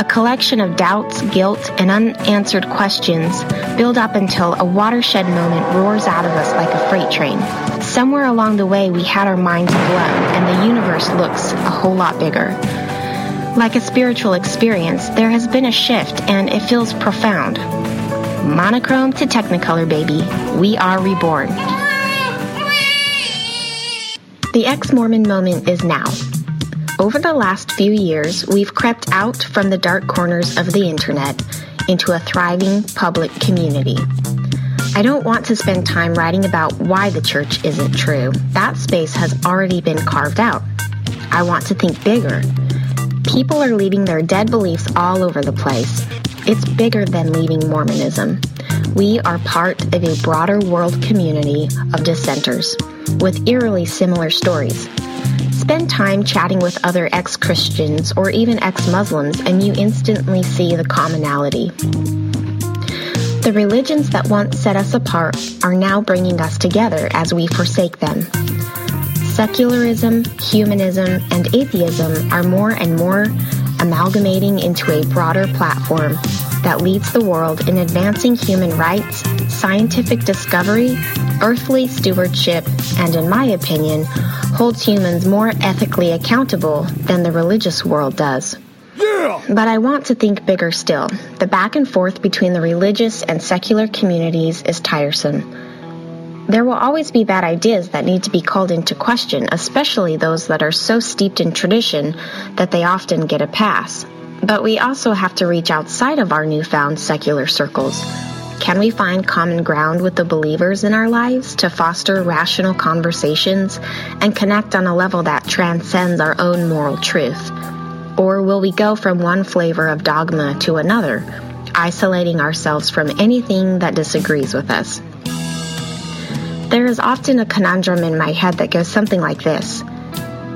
[SPEAKER 27] A collection of doubts, guilt, and unanswered questions build up until a watershed moment roars out of us like a freight train. Somewhere along the way, we had our minds blown, and the universe looks a whole lot bigger. Like a spiritual experience, there has been a shift, and it feels profound. Monochrome to Technicolor, baby. We are reborn. The ex Mormon moment is now. Over the last few years, we've crept out from the dark corners of the internet into a thriving public community. I don't want to spend time writing about why the church isn't true. That space has already been carved out. I want to think bigger. People are leaving their dead beliefs all over the place. It's bigger than leaving Mormonism. We are part of a broader world community of dissenters with eerily similar stories. Spend time chatting with other ex Christians or even ex Muslims, and you instantly see the commonality. The religions that once set us apart are now bringing us together as we forsake them. Secularism, humanism, and atheism are more and more amalgamating into a broader platform that leads the world in advancing human rights, scientific discovery, earthly stewardship, and, in my opinion, holds humans more ethically accountable than the religious world does. But I want to think bigger still. The back and forth between the religious and secular communities is tiresome. There will always be bad ideas that need to be called into question, especially those that are so steeped in tradition that they often get a pass. But we also have to reach outside of our newfound secular circles. Can we find common ground with the believers in our lives to foster rational conversations and connect on a level that transcends our own moral truth? Or will we go from one flavor of dogma to another, isolating ourselves from anything that disagrees with us? There is often a conundrum in my head that goes something like this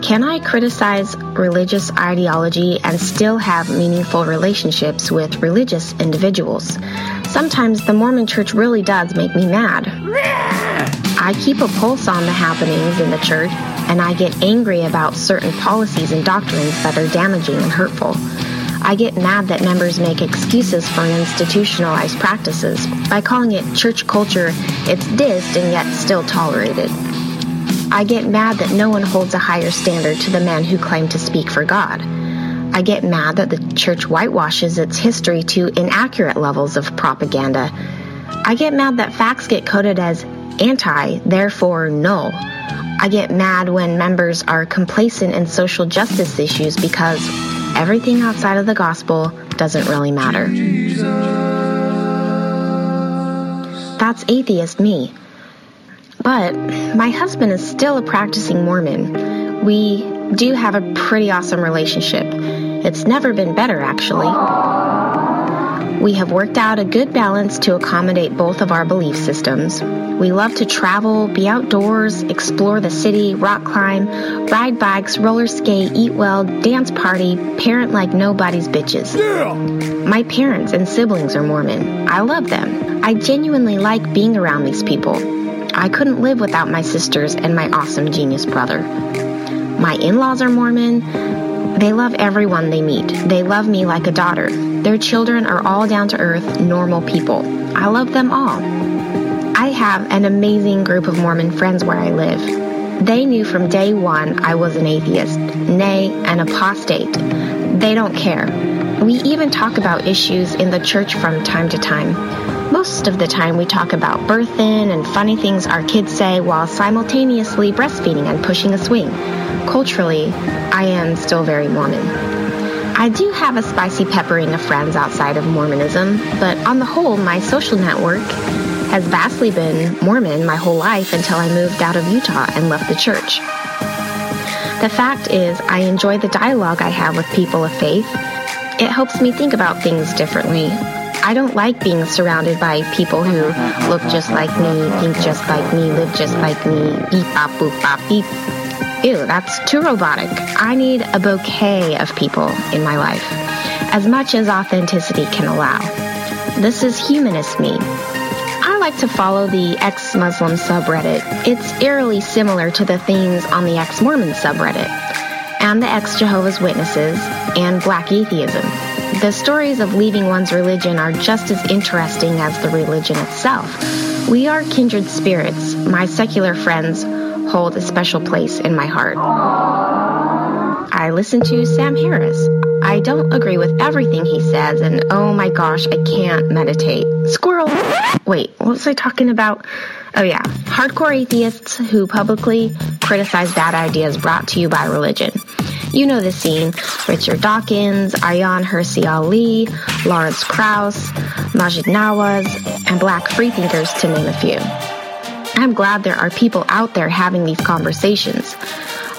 [SPEAKER 27] Can I criticize religious ideology and still have meaningful relationships with religious individuals? Sometimes the Mormon church really does make me mad. I keep a pulse on the happenings in the church and I get angry about certain policies and doctrines that are damaging and hurtful. I get mad that members make excuses for institutionalized practices by calling it church culture, it's dissed and yet still tolerated. I get mad that no one holds a higher standard to the men who claim to speak for God. I get mad that the church whitewashes its history to inaccurate levels of propaganda. I get mad that facts get coded as anti, therefore null. I get mad when members are complacent in social justice issues because everything outside of the gospel doesn't really matter. That's atheist me. But my husband is still a practicing Mormon. We do have a pretty awesome relationship. It's never been better, actually. We have worked out a good balance to accommodate both of our belief systems. We love to travel, be outdoors, explore the city, rock climb, ride bikes, roller skate, eat well, dance party, parent like nobody's bitches. My parents and siblings are Mormon. I love them. I genuinely like being around these people. I couldn't live without my sisters and my awesome genius brother. My in laws are Mormon. They love everyone they meet. They love me like a daughter. Their children are all down to earth, normal people. I love them all. I have an amazing group of Mormon friends where I live. They knew from day one I was an atheist, nay, an apostate. They don't care. We even talk about issues in the church from time to time. Most of the time, we talk about birthing and funny things our kids say while simultaneously breastfeeding and pushing a swing. Culturally, I am still very Mormon. I do have a spicy peppering of friends outside of Mormonism, but on the whole, my social network has vastly been Mormon my whole life until I moved out of Utah and left the church. The fact is, I enjoy the dialogue I have with people of faith. It helps me think about things differently. I don't like being surrounded by people who look just like me, think just like me, live just like me, beep bop boop bop beep. Ew, that's too robotic. I need a bouquet of people in my life, as much as authenticity can allow. This is humanist me. I like to follow the ex Muslim subreddit. It's eerily similar to the themes on the ex Mormon subreddit, and the ex Jehovah's Witnesses, and black atheism. The stories of leaving one's religion are just as interesting as the religion itself. We are kindred spirits. My secular friends hold a special place in my heart. I listen to Sam Harris. I don't agree with everything he says, and oh my gosh, I can't meditate. Squirrel! Wait, what was I talking about? Oh yeah, hardcore atheists who publicly criticize bad ideas brought to you by religion. You know the scene. Richard Dawkins, Ayaan Hirsi Ali, Lawrence Krauss, Maajid Nawaz, and black freethinkers to name a few. I'm glad there are people out there having these conversations.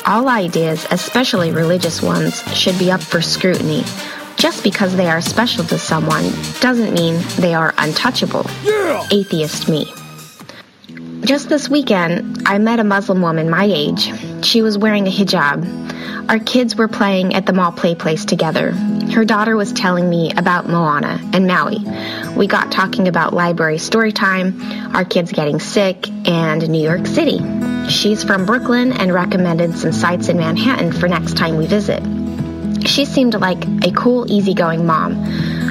[SPEAKER 27] All ideas, especially religious ones, should be up for scrutiny. Just because they are special to someone doesn't mean they are untouchable. Yeah! Atheist me. Just this weekend, I met a Muslim woman my age. She was wearing a hijab. Our kids were playing at the mall play place together. Her daughter was telling me about Moana and Maui. We got talking about library story time, our kids getting sick, and New York City. She's from Brooklyn and recommended some sites in Manhattan for next time we visit. She seemed like a cool, easygoing mom.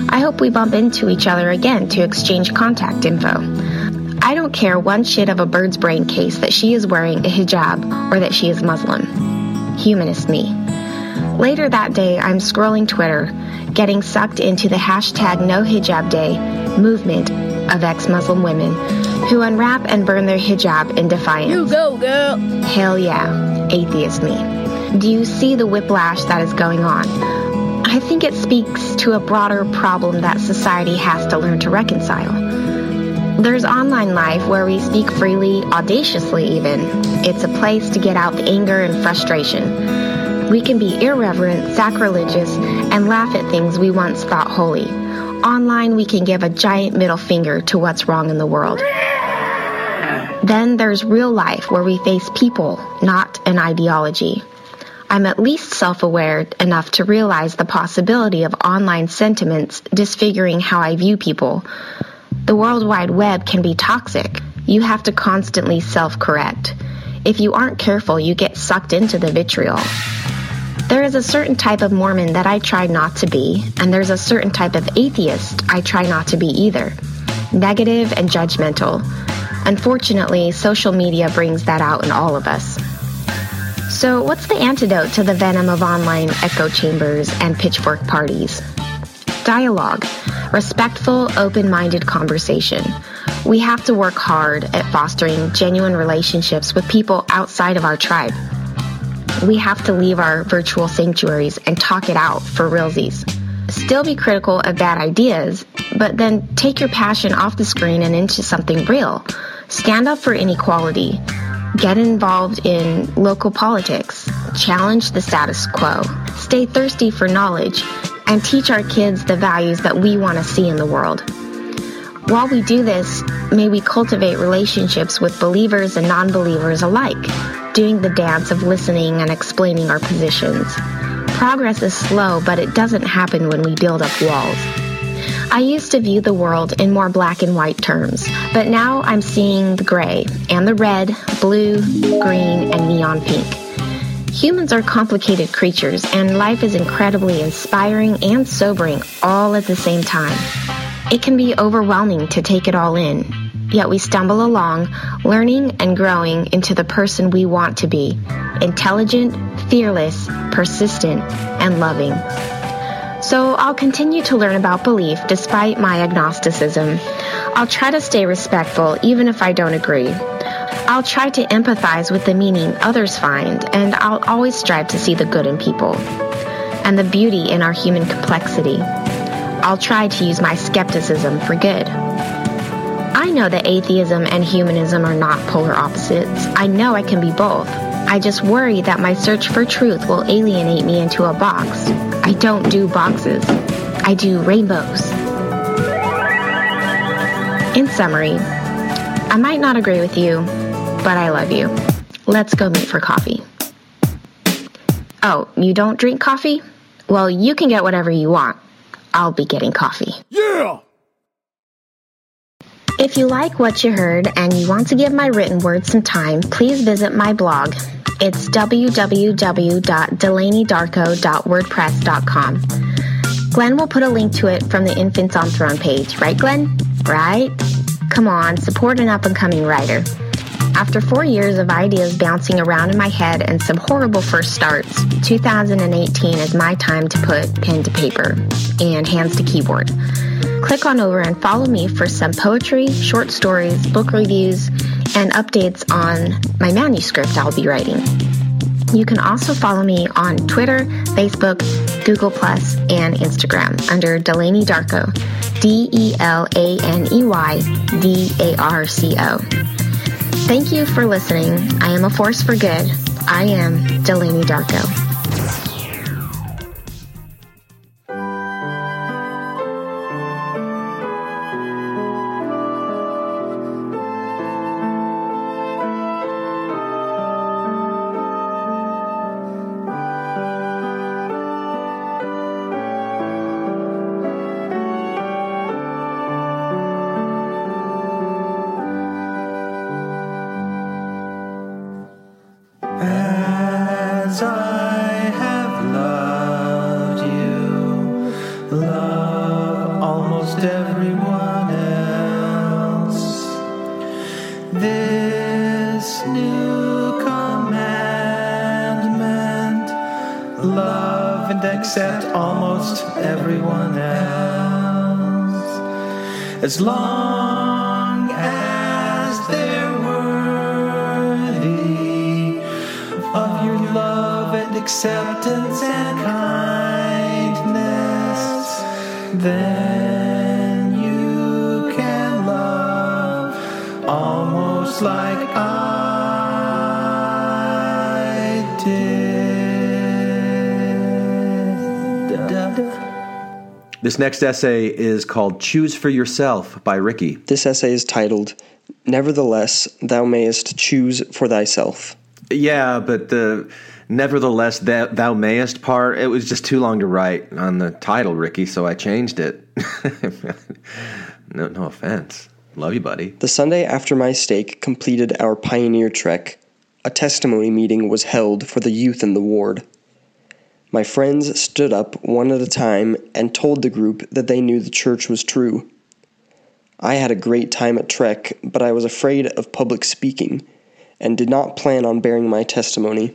[SPEAKER 27] I hope we bump into each other again to exchange contact info. I don't care one shit of a bird's brain case that she is wearing a hijab or that she is Muslim. Humanist me. Later that day, I'm scrolling Twitter, getting sucked into the hashtag No Hijab Day movement of ex Muslim women who unwrap and burn their hijab in defiance.
[SPEAKER 10] You go, girl.
[SPEAKER 27] Hell yeah, atheist me. Do you see the whiplash that is going on? I think it speaks to a broader problem that society has to learn to reconcile. There's online life where we speak freely, audaciously even. It's a place to get out the anger and frustration. We can be irreverent, sacrilegious, and laugh at things we once thought holy. Online, we can give a giant middle finger to what's wrong in the world. Then there's real life where we face people, not an ideology. I'm at least self aware enough to realize the possibility of online sentiments disfiguring how I view people. The World Wide Web can be toxic. You have to constantly self correct. If you aren't careful, you get sucked into the vitriol. There is a certain type of Mormon that I try not to be, and there's a certain type of atheist I try not to be either. Negative and judgmental. Unfortunately, social media brings that out in all of us. So, what's the antidote to the venom of online echo chambers and pitchfork parties? Dialogue, respectful, open minded conversation. We have to work hard at fostering genuine relationships with people outside of our tribe. We have to leave our virtual sanctuaries and talk it out for realsies. Still be critical of bad ideas, but then take your passion off the screen and into something real. Stand up for inequality. Get involved in local politics. Challenge the status quo. Stay thirsty for knowledge and teach our kids the values that we want to see in the world. While we do this, may we cultivate relationships with believers and non believers alike, doing the dance of listening and explaining our positions. Progress is slow, but it doesn't happen when we build up walls. I used to view the world in more black and white terms, but now I'm seeing the gray and the red, blue, green, and neon pink. Humans are complicated creatures, and life is incredibly inspiring and sobering all at the same time. It can be overwhelming to take it all in, yet we stumble along, learning and growing into the person we want to be intelligent, fearless, persistent, and loving. So I'll continue to learn about belief despite my agnosticism. I'll try to stay respectful even if I don't agree. I'll try to empathize with the meaning others find, and I'll always strive to see the good in people and the beauty in our human complexity. I'll try to use my skepticism for good. I know that atheism and humanism are not polar opposites. I know I can be both. I just worry that my search for truth will alienate me into a box. I don't do boxes. I do rainbows. In summary, I might not agree with you, but I love you. Let's go meet for coffee. Oh, you don't drink coffee? Well, you can get whatever you want. I'll be getting coffee.
[SPEAKER 10] Yeah!
[SPEAKER 27] If you like what you heard and you want to give my written word some time, please visit my blog. It's www.delaneydarko.wordpress.com. Glenn will put a link to it from the Infants on Thrones page, right, Glenn? Right? Come on, support an up and coming writer. After four years of ideas bouncing around in my head and some horrible first starts, 2018 is my time to put pen to paper and hands to keyboard. Click on over and follow me for some poetry, short stories, book reviews, and updates on my manuscript I'll be writing. You can also follow me on Twitter, Facebook, Google, and Instagram under Delaney Darko. D E L A N E Y D A R C O. Thank you for listening. I am a force for good. I am Delaney Darko.
[SPEAKER 2] As
[SPEAKER 28] long as they're worthy of your love and acceptance and kindness, then you can love almost like I
[SPEAKER 8] This next essay is called Choose for Yourself by Ricky.
[SPEAKER 29] This essay is titled, Nevertheless, Thou Mayest Choose for Thyself.
[SPEAKER 8] Yeah, but the nevertheless that thou mayest part, it was just too long to write on the title, Ricky, so I changed it. no, no offense. Love you, buddy.
[SPEAKER 29] The Sunday after my stake completed our pioneer trek, a testimony meeting was held for the youth in the ward. My friends stood up one at a time and told the group that they knew the church was true. I had a great time at Trek, but I was afraid of public speaking and did not plan on bearing my testimony.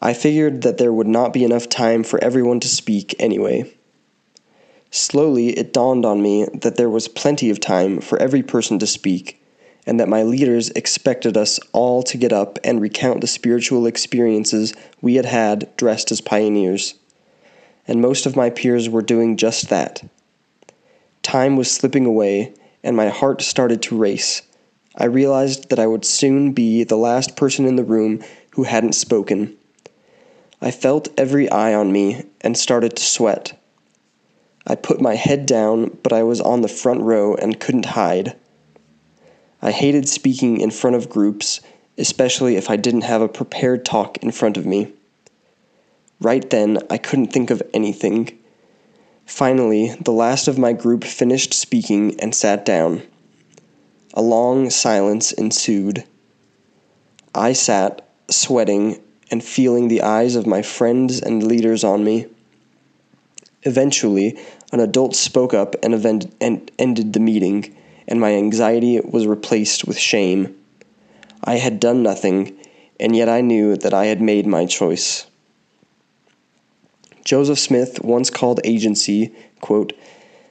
[SPEAKER 29] I figured that there would not be enough time for everyone to speak anyway. Slowly, it dawned on me that there was plenty of time for every person to speak, and that my leaders expected us all to get up and recount the spiritual experiences we had had dressed as pioneers. And most of my peers were doing just that. Time was slipping away, and my heart started to race. I realized that I would soon be the last person in the room who hadn't spoken. I felt every eye on me and started to sweat. I put my head down, but I was on the front row and couldn't hide. I hated speaking in front of groups, especially if I didn't have a prepared talk in front of me. Right then, I couldn't think of anything. Finally, the last of my group finished speaking and sat down. A long silence ensued. I sat, sweating, and feeling the eyes of my friends and leaders on me. Eventually, an adult spoke up and, event- and ended the meeting, and my anxiety was replaced with shame. I had done nothing, and yet I knew that I had made my choice. Joseph Smith once called agency, quote,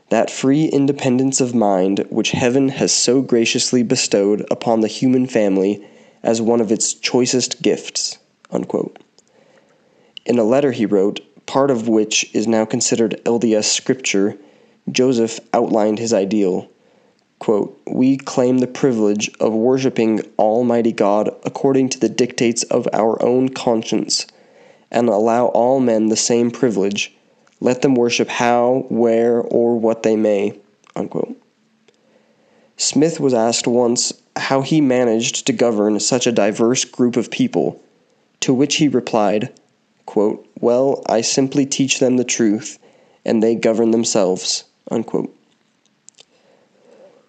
[SPEAKER 29] that free independence of mind which heaven has so graciously bestowed upon the human family as one of its choicest gifts. Unquote. In a letter he wrote, part of which is now considered LDS scripture, Joseph outlined his ideal. Quote, we claim the privilege of worshiping Almighty God according to the dictates of our own conscience, and allow all men the same privilege. Let them worship how, where, or what they may. Unquote. Smith was asked once how he managed to govern such a diverse group of people, to which he replied, quote, Well, I simply teach them the truth, and they govern themselves. Unquote.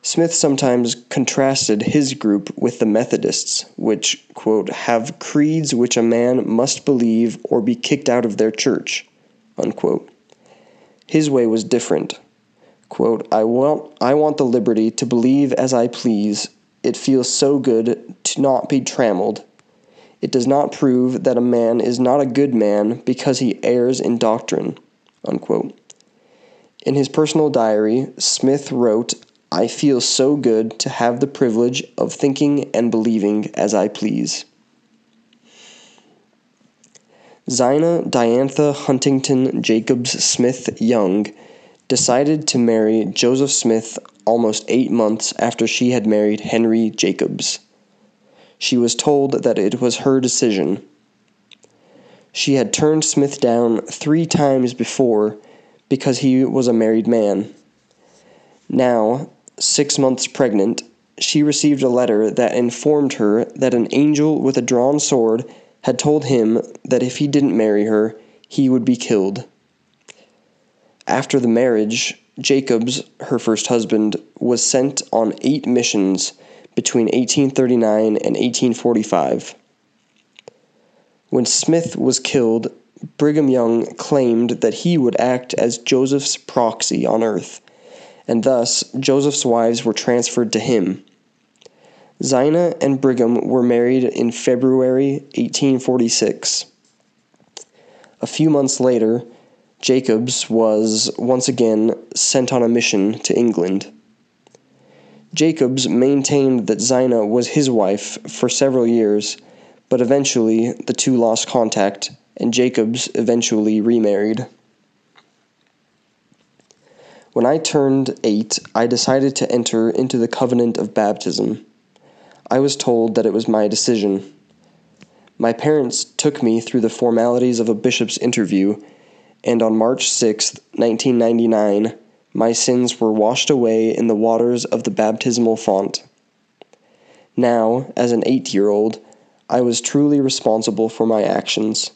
[SPEAKER 29] Smith sometimes contrasted his group with the Methodists, which, have creeds which a man must believe or be kicked out of their church. His way was different. I want, I want the liberty to believe as I please. It feels so good to not be trammeled. It does not prove that a man is not a good man because he errs in doctrine. In his personal diary, Smith wrote, I feel so good to have the privilege of thinking and believing as I please. Zina Diantha Huntington Jacobs Smith Young decided to marry Joseph Smith almost eight months after she had married Henry Jacobs. She was told that it was her decision. She had turned Smith down three times before because he was a married man. Now, six months pregnant, she received a letter that informed her that an angel with a drawn sword had told him that if he didn't marry her, he would be killed. After the marriage, Jacobs, her first husband, was sent on eight missions between 1839 and 1845. When Smith was killed, Brigham Young claimed that he would act as Joseph's proxy on earth, and thus Joseph's wives were transferred to him. Zina and Brigham were married in February 1846. A few months later, Jacobs was once again sent on a mission to England. Jacobs maintained that Zina was his wife for several years, but eventually the two lost contact and Jacobs eventually remarried. When I turned eight, I decided to enter into the covenant of baptism. I was told that it was my decision. My parents took me through the formalities of a bishop's interview, and on March 6, 1999, my sins were washed away in the waters of the baptismal font. Now, as an eight year old, I was truly responsible for my actions.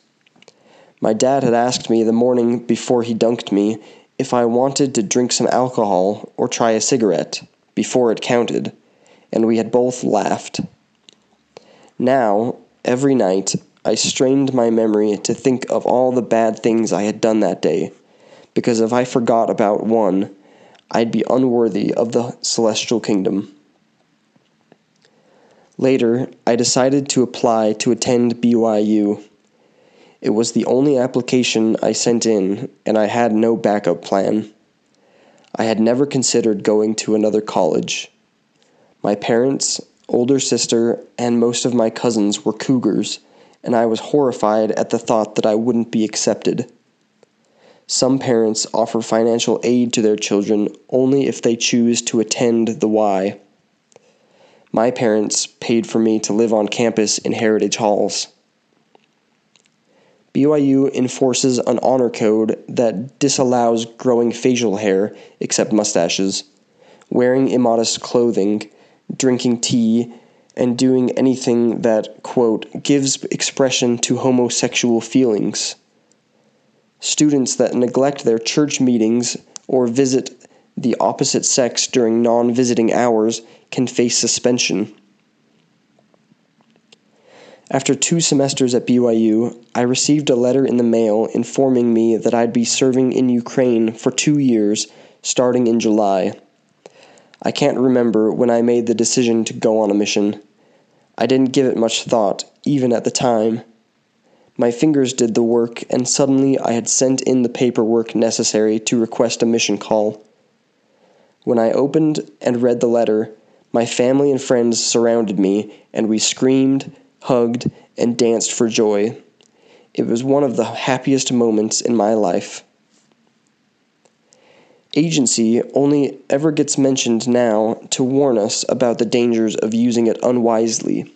[SPEAKER 29] My dad had asked me the morning before he dunked me if I wanted to drink some alcohol or try a cigarette before it counted, and we had both laughed. Now, every night, I strained my memory to think of all the bad things I had done that day, because if I forgot about one, I'd be unworthy of the celestial kingdom. Later, I decided to apply to attend BYU. It was the only application I sent in, and I had no backup plan. I had never considered going to another college. My parents, older sister, and most of my cousins were cougars, and I was horrified at the thought that I wouldn't be accepted. Some parents offer financial aid to their children only if they choose to attend the Y. My parents paid for me to live on campus in Heritage Halls. BYU enforces an honor code that disallows growing facial hair except mustaches, wearing immodest clothing, drinking tea, and doing anything that, quote, gives expression to homosexual feelings. Students that neglect their church meetings or visit the opposite sex during non visiting hours can face suspension. After two semesters at BYU, I received a letter in the mail informing me that I'd be serving in Ukraine for two years, starting in July. I can't remember when I made the decision to go on a mission. I didn't give it much thought, even at the time. My fingers did the work, and suddenly I had sent in the paperwork necessary to request a mission call. When I opened and read the letter, my family and friends surrounded me, and we screamed, hugged, and danced for joy. It was one of the happiest moments in my life. Agency only ever gets mentioned now to warn us about the dangers of using it unwisely.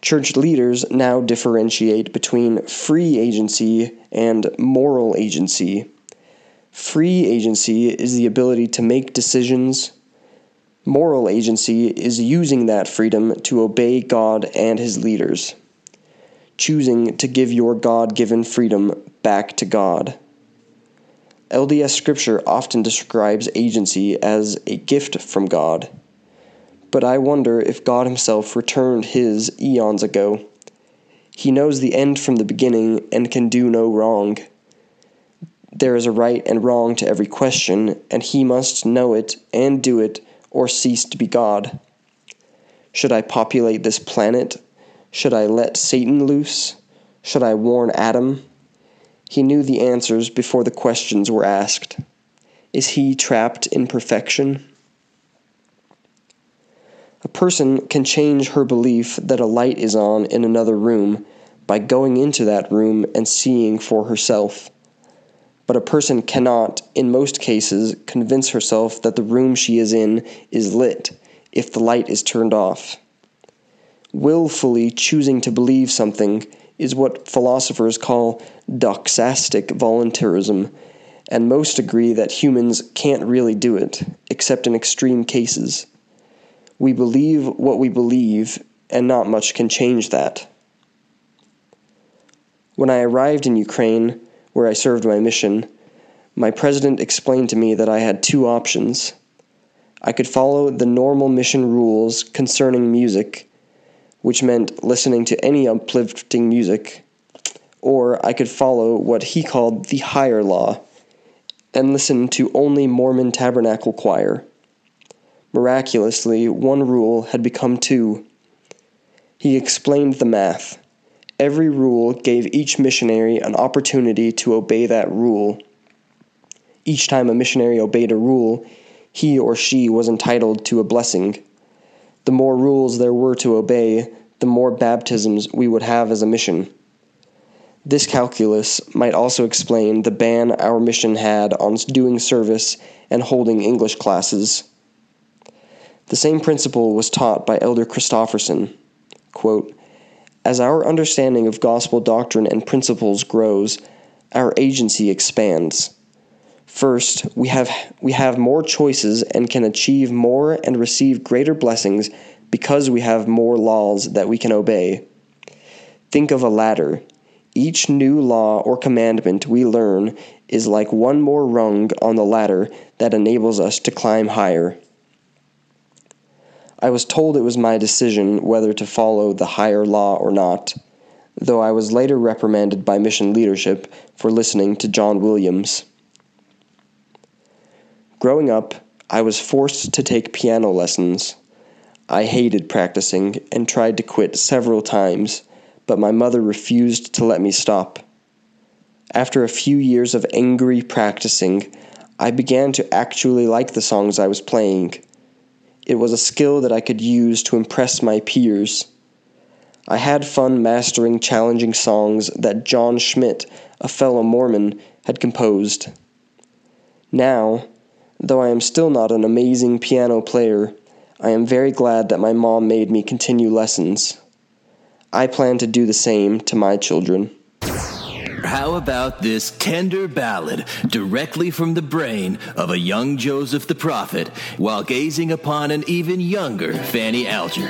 [SPEAKER 29] Church leaders now differentiate between free agency and moral agency. Free agency is the ability to make decisions, Moral agency is using that freedom to obey God and His leaders, choosing to give your God given freedom back to God. LDS Scripture often describes agency as a gift from God, but I wonder if God Himself returned His eons ago. He knows the end from the beginning and can do no wrong. There is a right and wrong to every question, and He must know it and do it or cease to be God? Should I populate this planet? Should I let Satan loose? Should I warn Adam? He knew the answers before the questions were asked. Is he trapped in perfection? A person can change her belief that a light is on in another room by going into that room and seeing for herself but a person cannot, in most cases, convince herself that the room she is in is lit if the light is turned off. Willfully choosing to believe something is what philosophers call doxastic voluntarism, and most agree that humans can't really do it, except in extreme cases. We believe what we believe, and not much can change that. When I arrived in Ukraine, where I served my mission, my president explained to me that I had two options. I could follow the normal mission rules concerning music, which meant listening to any uplifting music, or I could follow what he called the higher law and listen to only Mormon Tabernacle Choir. Miraculously, one rule had become two. He explained the math. Every rule gave each missionary an opportunity to obey that rule. Each time a missionary obeyed a rule, he or she was entitled to a blessing. The more rules there were to obey, the more baptisms we would have as a mission. This calculus might also explain the ban our mission had on doing service and holding English classes. The same principle was taught by Elder Christofferson. Quote, As our understanding of gospel doctrine and principles grows, our agency expands. First, we have, we have more choices and can achieve more and receive greater blessings because we have more laws that we can obey. Think of a ladder. Each new law or commandment we learn is like one more rung on the ladder that enables us to climb higher. I was told it was my decision whether to follow the higher law or not, though I was later reprimanded by mission leadership for listening to John Williams. Growing up, I was forced to take piano lessons. I hated practicing and tried to quit several times, but my mother refused to let me stop. After a few years of angry practicing, I began to actually like the songs I was playing. It was a skill that I could use to impress my peers. I had fun mastering challenging songs that Jon Schmidt, a fellow Mormon, had composed. Now, though I am still not an amazing piano player, I am very glad that my mom made me continue lessons. I plan to do the same to my children.
[SPEAKER 30] How about this tender ballad directly from the brain of a young Joseph the Prophet while gazing upon an even younger Fanny Alger,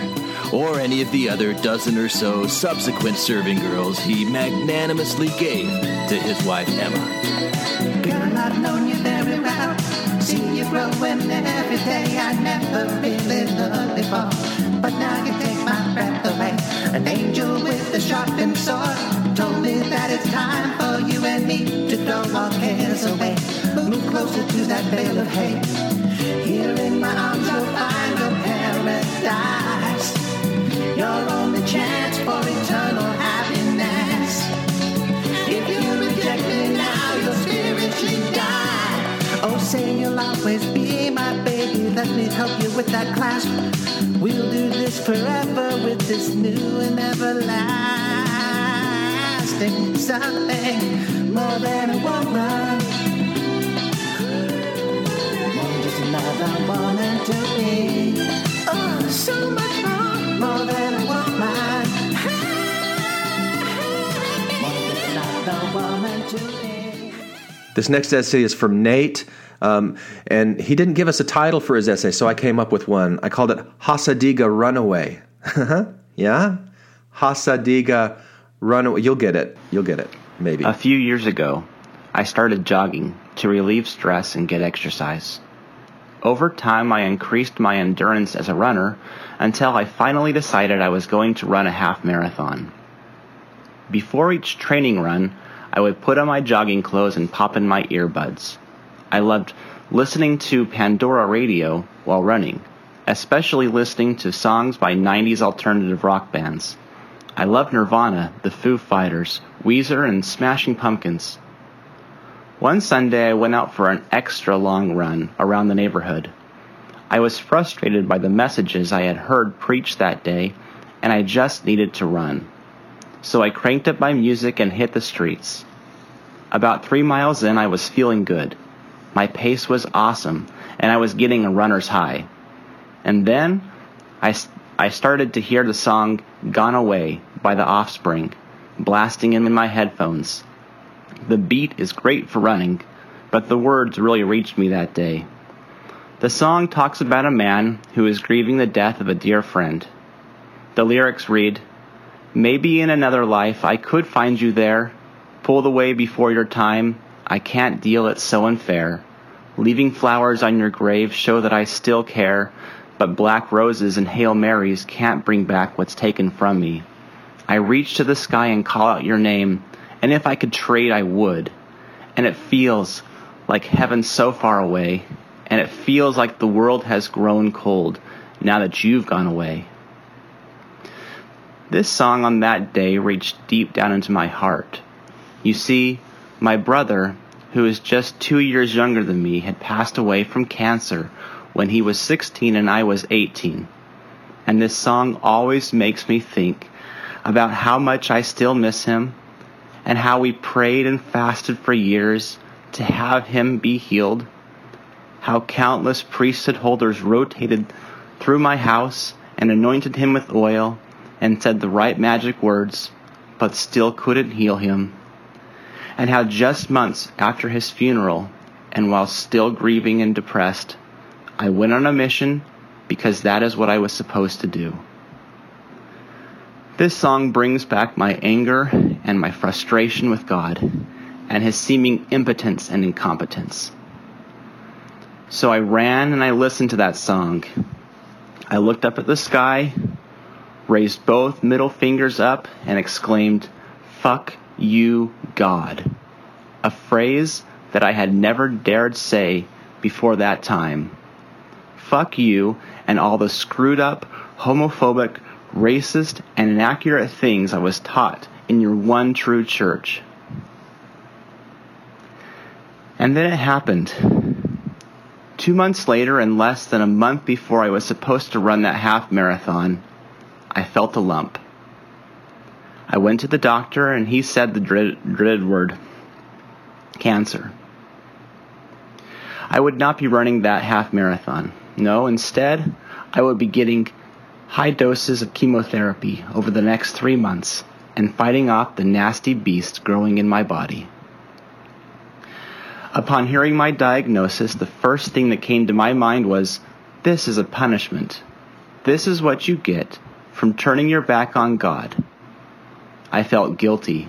[SPEAKER 30] or any of the other dozen or so subsequent serving girls he magnanimously gave to his wife Emma?
[SPEAKER 28] Girl, I've known you very well. See you growing every day. I never really loved before, but now you take my breath away. An angel with a sharpened sword that it's time for you and me to throw our cares away. Move closer to that bale of hay. Here in my arms you'll find your paradise. Your only chance for eternal happiness. If you reject me now, your spirit should die. Oh, say you'll always be my baby. Let me help you with that clasp. We'll do this forever with this new and everlasting something more than a woman. More just another woman to be. Oh, so much more, more than a woman. More just another woman to be.
[SPEAKER 8] This next essay is from Nate. Um, and he didn't give us a title for his essay, so I came up with one. I called it Hasadiga Runaway. yeah? Hasadiga Runaway. You'll get it. You'll get it. Maybe.
[SPEAKER 31] A few years ago, I started jogging to relieve stress and get exercise. Over time, I increased my endurance as a runner until I finally decided I was going to run a half marathon. Before each training run, I would put on my jogging clothes and pop in my earbuds. I loved listening to Pandora radio while running, especially listening to songs by 90s alternative rock bands. I love Nirvana, the Foo Fighters, Weezer, and Smashing Pumpkins. One Sunday, I went out for an extra long run around the neighborhood. I was frustrated by the messages I had heard preached that day, and I just needed to run. So I cranked up my music and hit the streets. About three miles in, I was feeling good. My pace was awesome, and I was getting a runner's high. And then I, I started to hear the song Gone Away by The Offspring blasting in my headphones. The beat is great for running, but the words really reached me that day. The song talks about a man who is grieving the death of a dear friend. The lyrics read, Maybe in another life I could find you there, pulled away before your time, I can't deal it so unfair. Leaving flowers on your grave show that I still care, but black roses and Hail Marys can't bring back what's taken from me. I reach to the sky and call out your name, and if I could trade, I would. And it feels like heaven so far away, and it feels like the world has grown cold now that you've gone away. This song on that day reached deep down into my heart. You see, my brother, who is just two years younger than me, had passed away from cancer when he was 16 and I was 18. And this song always makes me think about how much I still miss him and how we prayed and fasted for years to have him be healed. How countless priesthood holders rotated through my house and anointed him with oil and said the right magic words, but still couldn't heal him. And how just months after his funeral, and while still grieving and depressed, I went on a mission because that is what I was supposed to do. This song brings back my anger and my frustration with God and his seeming impotence and incompetence. So I ran and I listened to that song. I looked up at the sky, raised both middle fingers up, and exclaimed, Fuck you, God. A phrase that I had never dared say before that time. Fuck you and all the screwed up, homophobic, racist, and inaccurate things I was taught in your one true church. And then it happened. Two months later, and less than a month before I was supposed to run that half marathon, I felt a lump. I went to the doctor, and he said the dreaded, word cancer. I would not be running that half marathon. No, instead, I would be getting high doses of chemotherapy over the next three months and fighting off the nasty beast growing in my body. Upon hearing my diagnosis, the first thing that came to my mind was this is a punishment. This is what you get from turning your back on God. I felt guilty.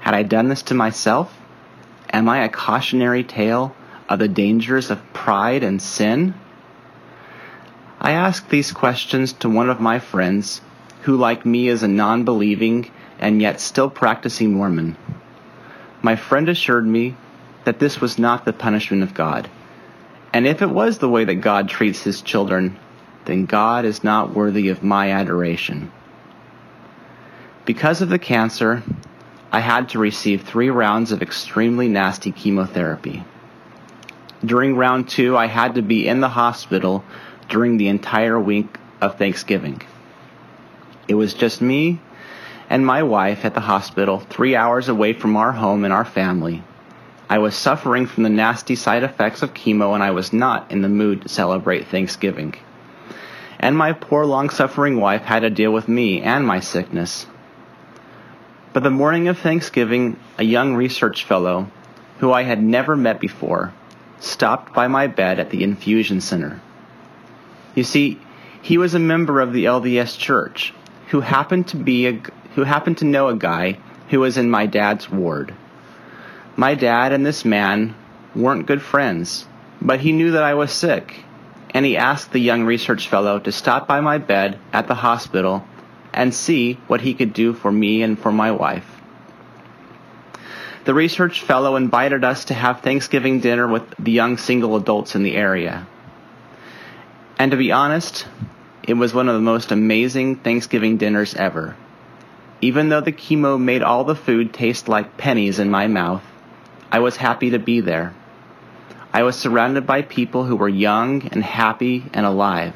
[SPEAKER 31] Had I done this to myself? Am I a cautionary tale of the dangers of pride and sin? I asked these questions to one of my friends who, like me, is a non believing and yet still practicing Mormon. My friend assured me that this was not the punishment of God. And if it was the way that God treats his children, then God is not worthy of my adoration. Because of the cancer, I had to receive three rounds of extremely nasty chemotherapy. During round two, I had to be in the hospital during the entire week of Thanksgiving. It was just me and my wife at the hospital, three hours away from our home and our family. I was suffering from the nasty side effects of chemo and I was not in the mood to celebrate Thanksgiving. And my poor long suffering wife had to deal with me and my sickness. But the morning of Thanksgiving, a young research fellow, who I had never met before, stopped by my bed at the infusion center. You see, he was a member of the LDS church who happened to be a, who happened to know a guy who was in my dad's ward. My dad and this man weren't good friends, but he knew that I was sick, and he asked the young research fellow to stop by my bed at the hospital and see what he could do for me and for my wife. The research fellow invited us to have Thanksgiving dinner with the young single adults in the area. And to be honest, it was one of the most amazing Thanksgiving dinners ever. Even though the chemo made all the food taste like pennies in my mouth, I was happy to be there. I was surrounded by people who were young and happy and alive.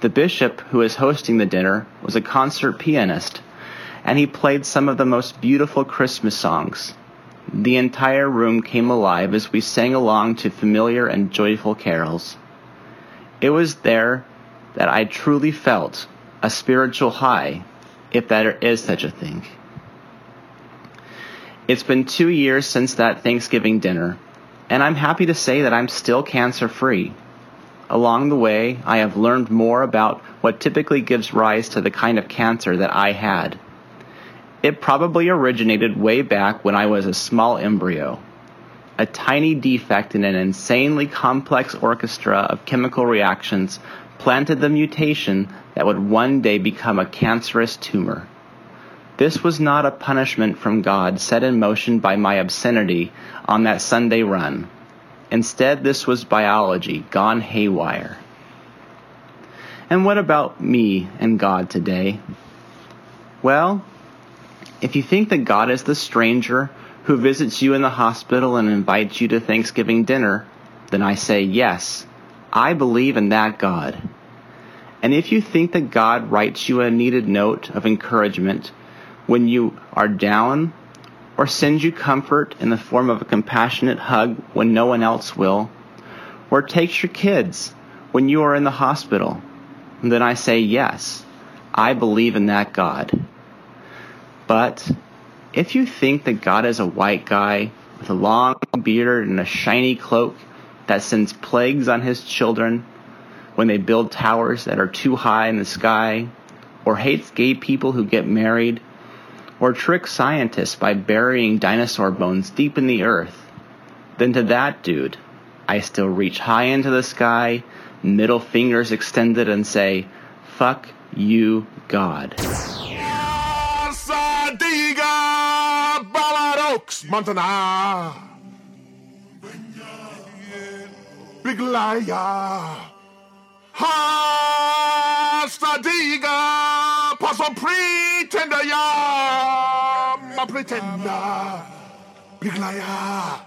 [SPEAKER 31] The bishop who was hosting the dinner was a concert pianist, and he played some of the most beautiful Christmas songs. The entire room came alive as we sang along to familiar and joyful carols. It was there that I truly felt a spiritual high, if there is such a thing. It's been two years since that Thanksgiving dinner, and I'm happy to say that I'm still cancer free. Along the way, I have learned more about what typically gives rise to the kind of cancer that I had. It probably originated way back when I was a small embryo a tiny defect in an insanely complex orchestra of chemical reactions planted the mutation that would one day become a cancerous tumor. This was not a punishment from God set in motion by my obscenity on that Sunday run. Instead, this was biology gone haywire. And what about me and God today? Well, if you think that God is the stranger who visits you in the hospital and invites you to Thanksgiving dinner, then I say yes, I believe in that God. And if you think that God writes you a needed note of encouragement when you are down, or sends you comfort in the form of a compassionate hug when no one else will, or takes your kids when you are in the hospital, then I say yes, I believe in that God. But if you think that God is a white guy with a long beard and a shiny cloak that sends plagues on his children when they build towers that are too high in the sky, or hates gay people who get married, or tricks scientists by burying dinosaur bones deep in the earth, then to that dude, I still reach high into the sky, middle fingers extended, and say, Fuck you, God.
[SPEAKER 32] Sadiga, Montana. Big liar. Pretender, ya, ma pretender. Big liar.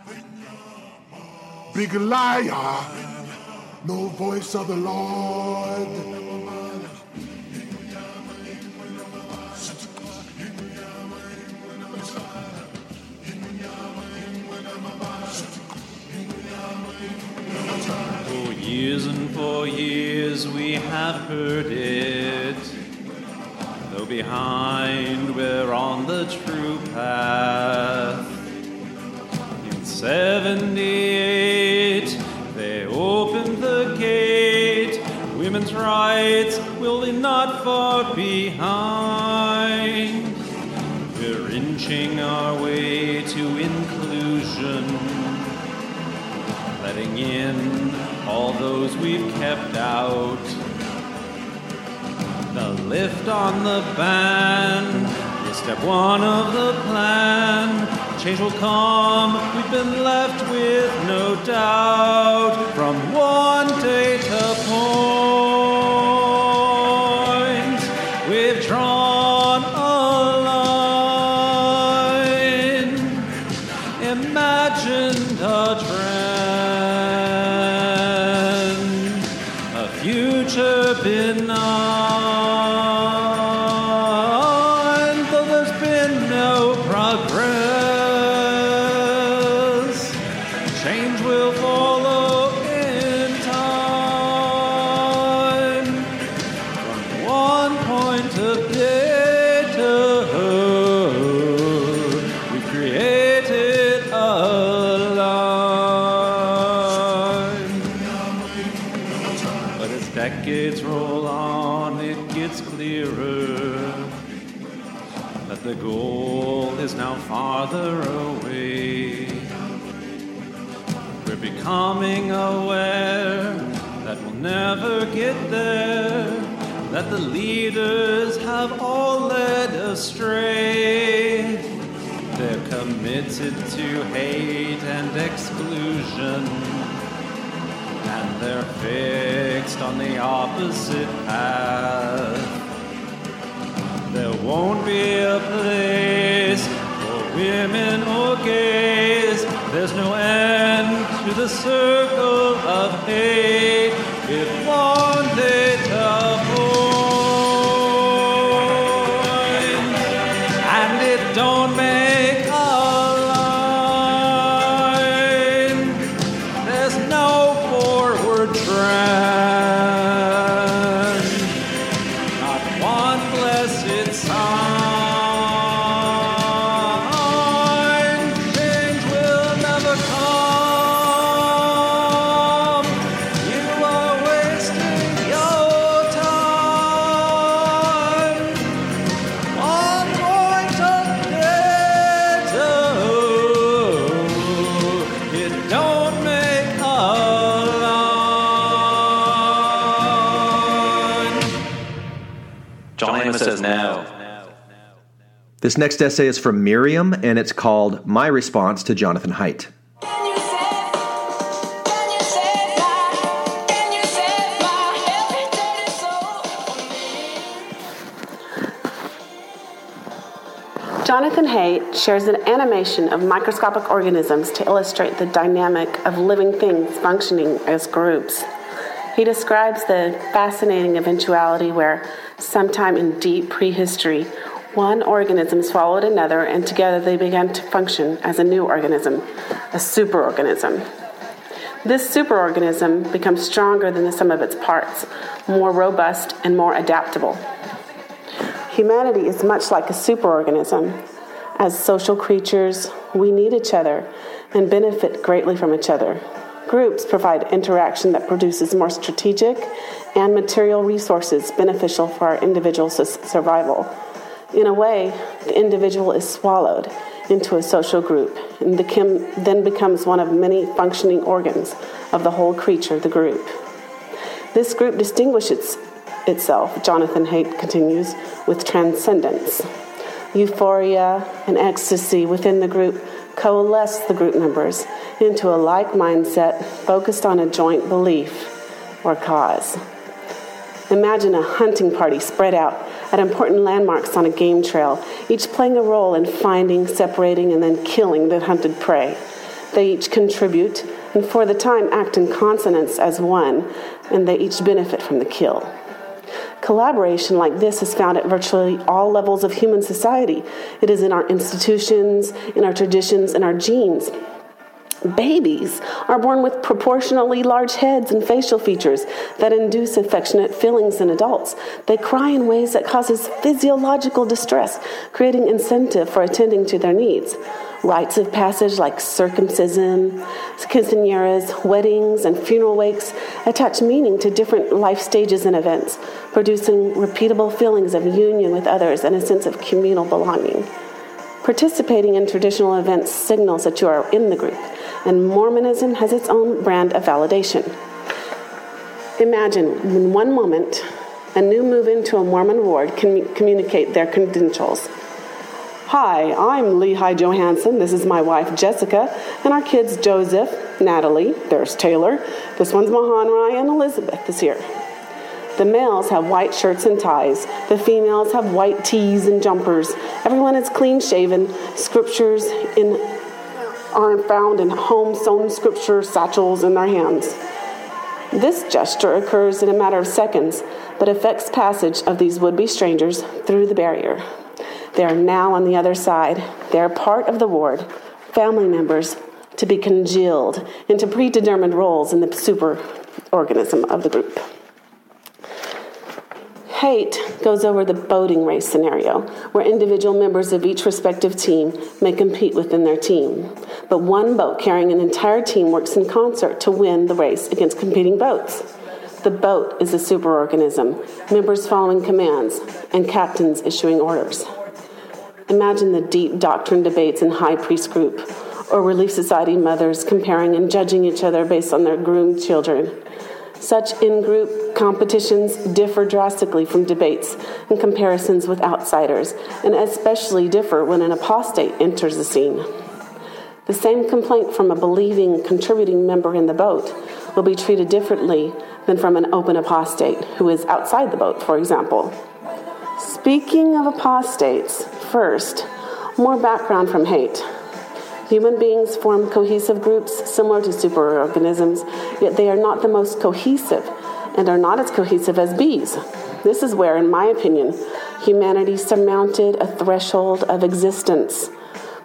[SPEAKER 32] Big liar. No voice of the Lord.
[SPEAKER 33] Years and for years we have heard it. Though behind we're on the true path. In 78, they opened the gate. Women's rights will be not far behind. We're inching our way to inclusion letting in all those we've kept out. The lift on the ban is step one of the plan. Change will come, we've been left with no doubt from one data point. That the leaders have all led astray. They're committed to hate and exclusion, and they're fixed on the opposite path. There won't be a place for women or gays. There's no end to the circle of hate. If
[SPEAKER 8] This next essay is from Miriam, and it's called My Response to Jonathan Haidt.
[SPEAKER 34] Jonathan Haidt shares an animation of microscopic organisms to illustrate the dynamic of living things functioning as groups. He describes the fascinating eventuality where, sometime in deep prehistory, one organism swallowed another and together they began to function as a new organism, a superorganism. This superorganism becomes stronger than the sum of its parts, more robust and more adaptable. Humanity is much like a superorganism. As social creatures, we need each other and benefit greatly from each other. Groups provide interaction that produces more strategic and material resources beneficial for our individual survival. In a way, the individual is swallowed into a social group and the kim then becomes one of many functioning organs of the whole creature, the group. This group distinguishes itself, Jonathan Haidt continues, with transcendence. Euphoria and ecstasy within the group coalesce the group members into a like mindset focused on a joint belief or cause. Imagine a hunting party spread out at important landmarks on a game trail, each playing a role in finding, separating, and then killing the hunted prey. They each contribute and for the time act in consonance as one, and they each benefit from the kill. Collaboration like this is found at virtually all levels of human society. It is in our institutions, in our traditions, in our genes. Babies are born with proportionally large heads and facial features that induce affectionate feelings in adults. They cry in ways that causes physiological distress, creating incentive for attending to their needs. Rites of passage like circumcision, quinceañeras, weddings, and funeral wakes attach meaning to different life stages and events, producing repeatable feelings of union with others and a sense of communal belonging. Participating in traditional events signals that you are in the group, and Mormonism has its own brand of validation. Imagine in one moment, a new move into a Mormon ward can communicate their credentials. Hi, I'm Lehi Johansson. This is my wife Jessica, and our kids Joseph, Natalie, there's Taylor. This one's Mahonri, and Elizabeth is here. The males have white shirts and ties. The females have white tees and jumpers. Everyone is clean shaven. Scriptures in, are found in home sewn scripture satchels in their hands. This gesture occurs in a matter of seconds, but affects passage of these would be strangers through the barrier. They are now on the other side. They are part of the ward, family members to be congealed into predetermined roles in the super organism of the group. Haidt goes over the boating race scenario, where individual members of each respective team may compete within their team. But one boat carrying an entire team works in concert to win the race against competing boats. The boat is a superorganism, members following commands, and captains issuing orders. Imagine the deep doctrine debates in high priest group, or Relief Society mothers comparing and judging each other based on their groomed children. Such in group competitions differ drastically from debates and comparisons with outsiders, and especially differ when an apostate enters the scene. The same complaint from a believing, contributing member in the boat will be treated differently than from an open apostate who is outside the boat, for example. Speaking of apostates, first, more background from Haidt. Human beings form cohesive groups similar to superorganisms, yet they are not the most cohesive and are not as cohesive as bees. This is where, in my opinion, humanity surmounted a threshold of existence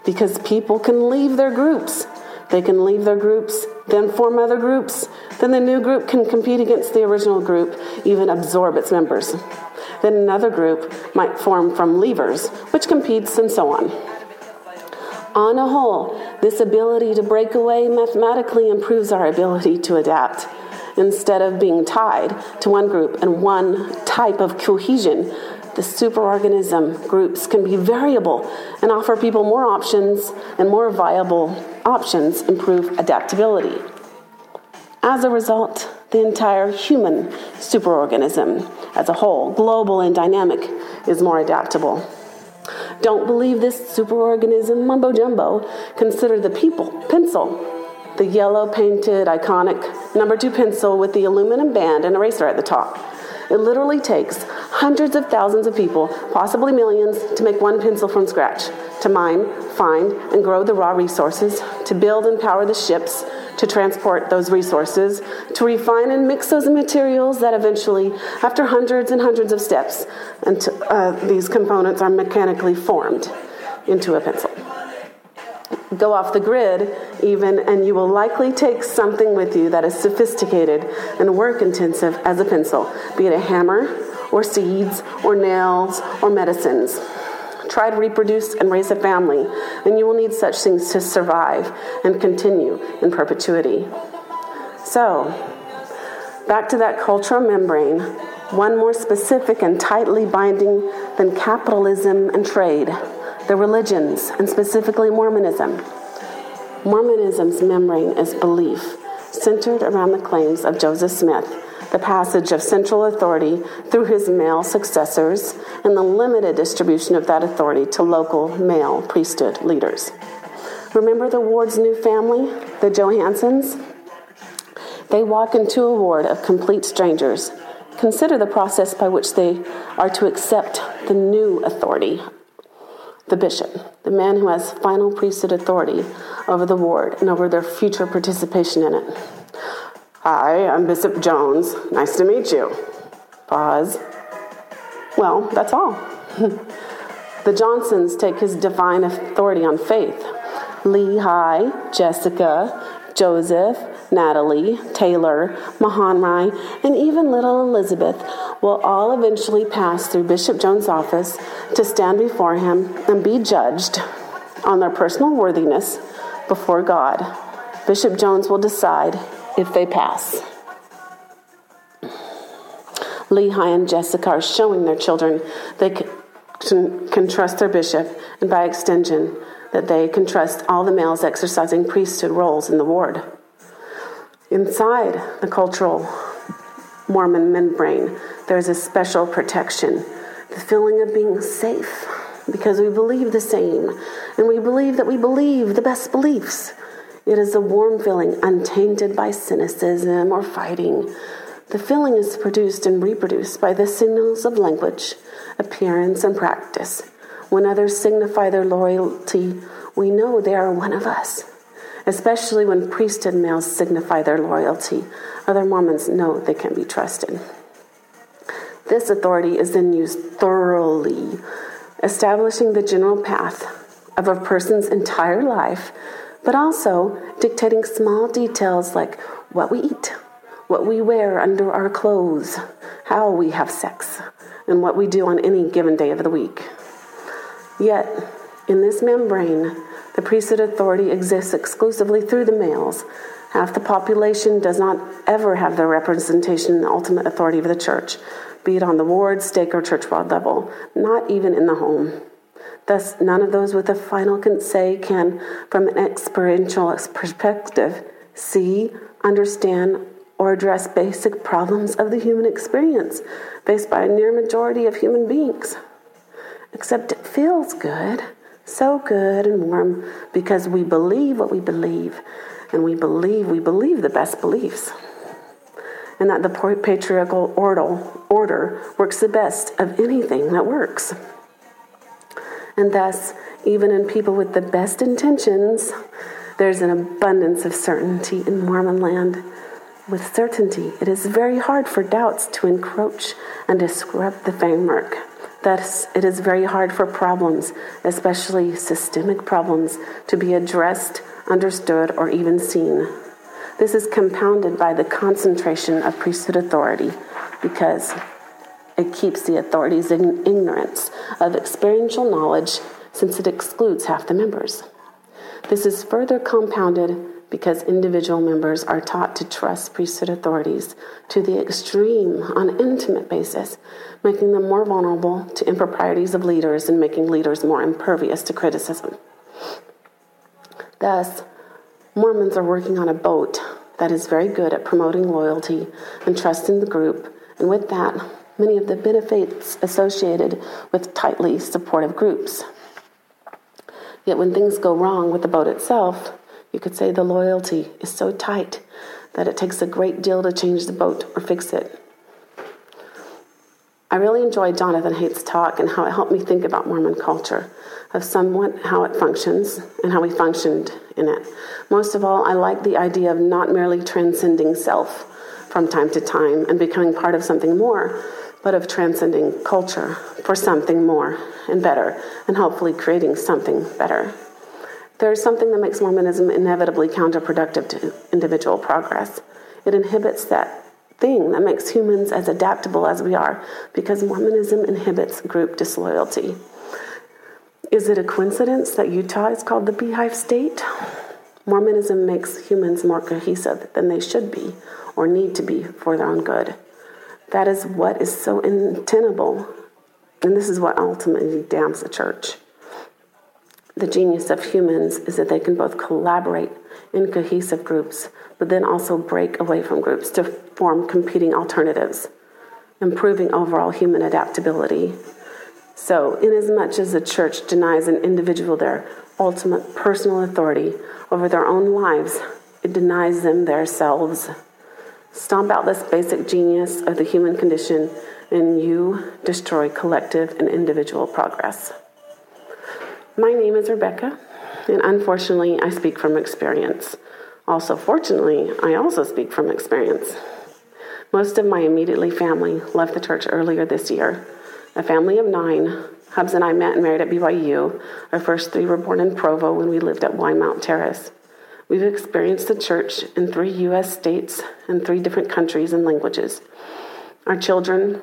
[SPEAKER 34] because people can leave their groups. They can leave their groups, then form other groups. Then the new group can compete against the original group, even absorb its members. Then another group might form from leavers, which competes and so on. On a whole, this ability to break away mathematically improves our ability to adapt. Instead of being tied to one group and one type of cohesion, the superorganism groups can be variable and offer people more options and more viable options improve adaptability. As a result, the entire human superorganism as a whole, global and dynamic, is more adaptable. Don't believe this superorganism mumbo jumbo. Consider the people pencil, the yellow painted iconic number two pencil with the aluminum band and eraser at the top. It literally takes hundreds of thousands of people, possibly millions, to make one pencil from scratch. to mine, find, and grow the raw resources, to build and power the ships, to transport those resources, to refine and mix those materials that eventually, after hundreds and hundreds of steps, and uh, these components are mechanically formed into a pencil. Go off the grid, even, and you will likely take something with you that is sophisticated and work intensive as a pencil, be it a hammer, or seeds, or nails, or medicines try to reproduce and raise a family, and you will need such things to survive and continue in perpetuity. So, back to that cultural membrane, one more specific and tightly binding than capitalism and trade, the religions, and specifically Mormonism. Mormonism's membrane is belief, centered around the claims of Joseph Smith the passage of central authority through his male successors, and the limited distribution of that authority to local male priesthood leaders. Remember the ward's new family, the Johansons? They walk into a ward of complete strangers. Consider the process by which they are to accept the new authority the bishop, the man who has final priesthood authority over the ward and over their future participation in it. Hi, I'm Bishop Jones. Nice to meet you. Pause. Well, that's all. the Johnsons take his divine authority on faith. Lehi, Jessica, Joseph, Natalie, Taylor, Mahonri, and even little Elizabeth will all eventually pass through Bishop Jones' office to stand before him and be judged on their personal worthiness before God. Bishop Jones will decide if they pass. Lehi and Jessica are showing their children they can, can trust their bishop, and by extension, that they can trust all the males exercising priesthood roles in the ward. Inside the cultural Mormon membrane, there's a special protection, the feeling of being safe, because we believe the same, and we believe that we believe the best beliefs. It is a warm feeling, untainted by cynicism or fighting. The feeling is produced and reproduced by the signals of language, appearance, and practice. When others signify their loyalty, we know they are one of us. Especially when priesthood males signify their loyalty, other Mormons know they can be trusted. This authority is then used thoroughly, establishing the general path of a person's entire life but also dictating small details like what we eat, what we wear under our clothes, how we have sex, and what we do on any given day of the week. Yet, in this membrane, the priesthood authority exists exclusively through the males. Half the population does not ever have the representation and ultimate authority of the church, be it on the ward, stake, or churchwide level, not even in the home. Thus, none of those with a final say can, from an experiential perspective, see, understand, or address basic problems of the human experience faced by a near majority of human beings. Except it feels good, so good and warm, because we believe what we believe, and we believe we believe the best beliefs. And that the patriarchal order works the best of anything that works. And thus, even in people with the best intentions, there's an abundance of certainty in Mormon land. With certainty, it is very hard for doubts to encroach and disrupt the framework. Thus, it is very hard for problems, especially systemic problems, to be addressed, understood, or even seen. This is compounded by the concentration of priesthood authority because it keeps the authorities in ignorance of experiential knowledge since it excludes half the members. This is further compounded because individual members are taught to trust priesthood authorities to the extreme on an intimate basis, making them more vulnerable to improprieties of leaders and making leaders more impervious to criticism. Thus, Mormons are working on a boat that is very good at promoting loyalty and trust in the group, and with that, many of the benefits associated with tightly supportive groups. Yet when things go wrong with the boat itself, you could say the loyalty is so tight that it takes a great deal to change the boat or fix it. I really enjoyed Jonathan Haidt's talk and how it helped me think about Mormon culture, of somewhat how it functions and how we functioned in it. Most of all, I like the idea of not merely transcending self from time to time and becoming part of something more, but of transcending culture for something more and better, and hopefully creating something better. There is something that makes Mormonism inevitably counterproductive to individual progress. It inhibits that thing that makes humans as adaptable as we are, because Mormonism inhibits group disloyalty. Is it a coincidence that Utah is called the beehive state? Mormonism makes humans more cohesive than they should be or need to be for their own good. That is what is so untenable, and this is what ultimately damns the church. The genius of humans is that they can both collaborate in cohesive groups, but then also break away from groups to form competing alternatives, improving overall human adaptability. So, inasmuch as the church denies an individual their ultimate personal authority over their own lives, it denies them their selves. Stomp out this basic genius of the human condition, and you destroy collective and individual progress. My name is Rebecca, and unfortunately, I speak from experience. Also, fortunately, I also speak from experience. Most of my immediately family left the church earlier this year. A family of nine. Hubs and I met and married at BYU. Our first three were born in Provo when we lived at Wymount Terrace. We've experienced the church in three U.S. states and three different countries and languages. Our children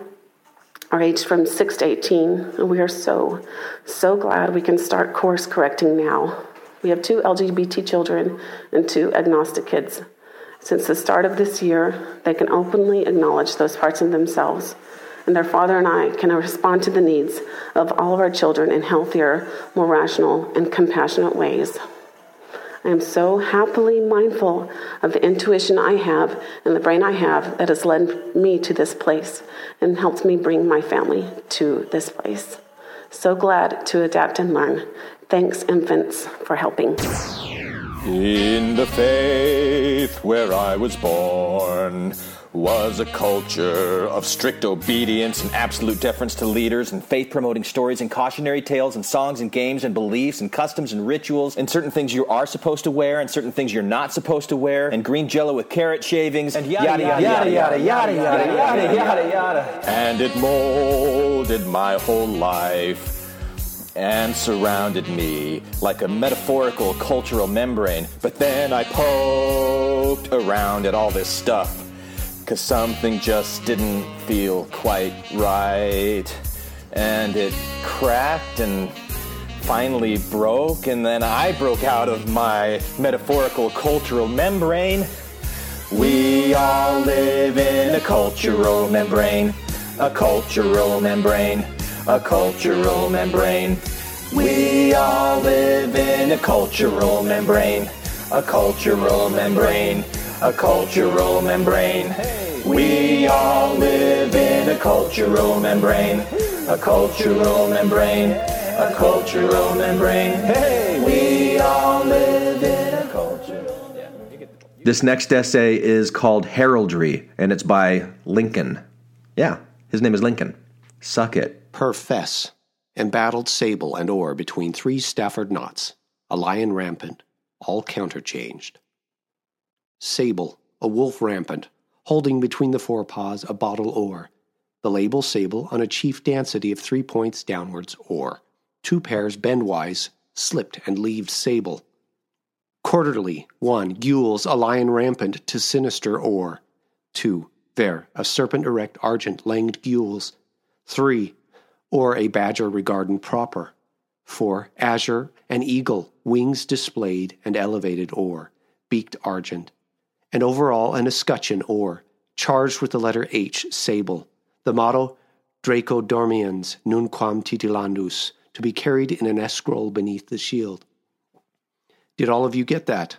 [SPEAKER 34] are aged from 6 to 18, and we are so, so glad we can start course correcting now. We have two LGBT children and two agnostic kids. Since the start of this year, they can openly acknowledge those parts of themselves, and their father and I can respond to the needs of all of our children in healthier, more rational, and compassionate ways. I am so happily mindful of the intuition I have and the brain I have that has led me to this place and helped me bring my family to this place. So glad to adapt and learn. Thanks, infants, for helping.
[SPEAKER 35] In the faith where I was born was a culture of strict obedience and absolute deference to leaders and faith promoting stories and cautionary tales and songs and games and beliefs and customs and rituals and certain things you are supposed to wear and certain things you're not supposed to wear and green jello with carrot shavings and yada yada yada yada yada yada yada yada yada and it molded my whole life and surrounded me like a metaphorical cultural membrane. But then I poked around at all this stuff because something just didn't feel quite right. And it cracked and finally broke, and then I broke out of my metaphorical cultural membrane. We all live in a cultural membrane, a cultural membrane, a cultural membrane. We all live in a cultural membrane, a cultural membrane, a cultural membrane. We all live in a cultural membrane, a cultural membrane, a cultural membrane. Hey, we all live in a cultural.
[SPEAKER 8] This next essay is called Heraldry, and it's by Lincoln. Yeah, his name is Lincoln. Suck it.
[SPEAKER 36] Profess. Embattled sable and or between three Stafford knots, a lion rampant, all counterchanged. Sable, a wolf rampant, holding between the forepaws a bottle or, the label sable on a chief dancetty of three points downwards or. two pairs bendwise, slipped and leaved sable. Quarterly, one, gules, a lion rampant to sinister or. Two, there, a serpent erect argent langed gules. Three, or a badger regardant proper. Four, azure, an eagle, wings displayed and elevated or, beaked argent. And over all an escutcheon or, charged with the letter H, sable. The motto, Draco dormiens, nunquam titillandus, to be carried in an escroll beneath the shield. Did all of you get that?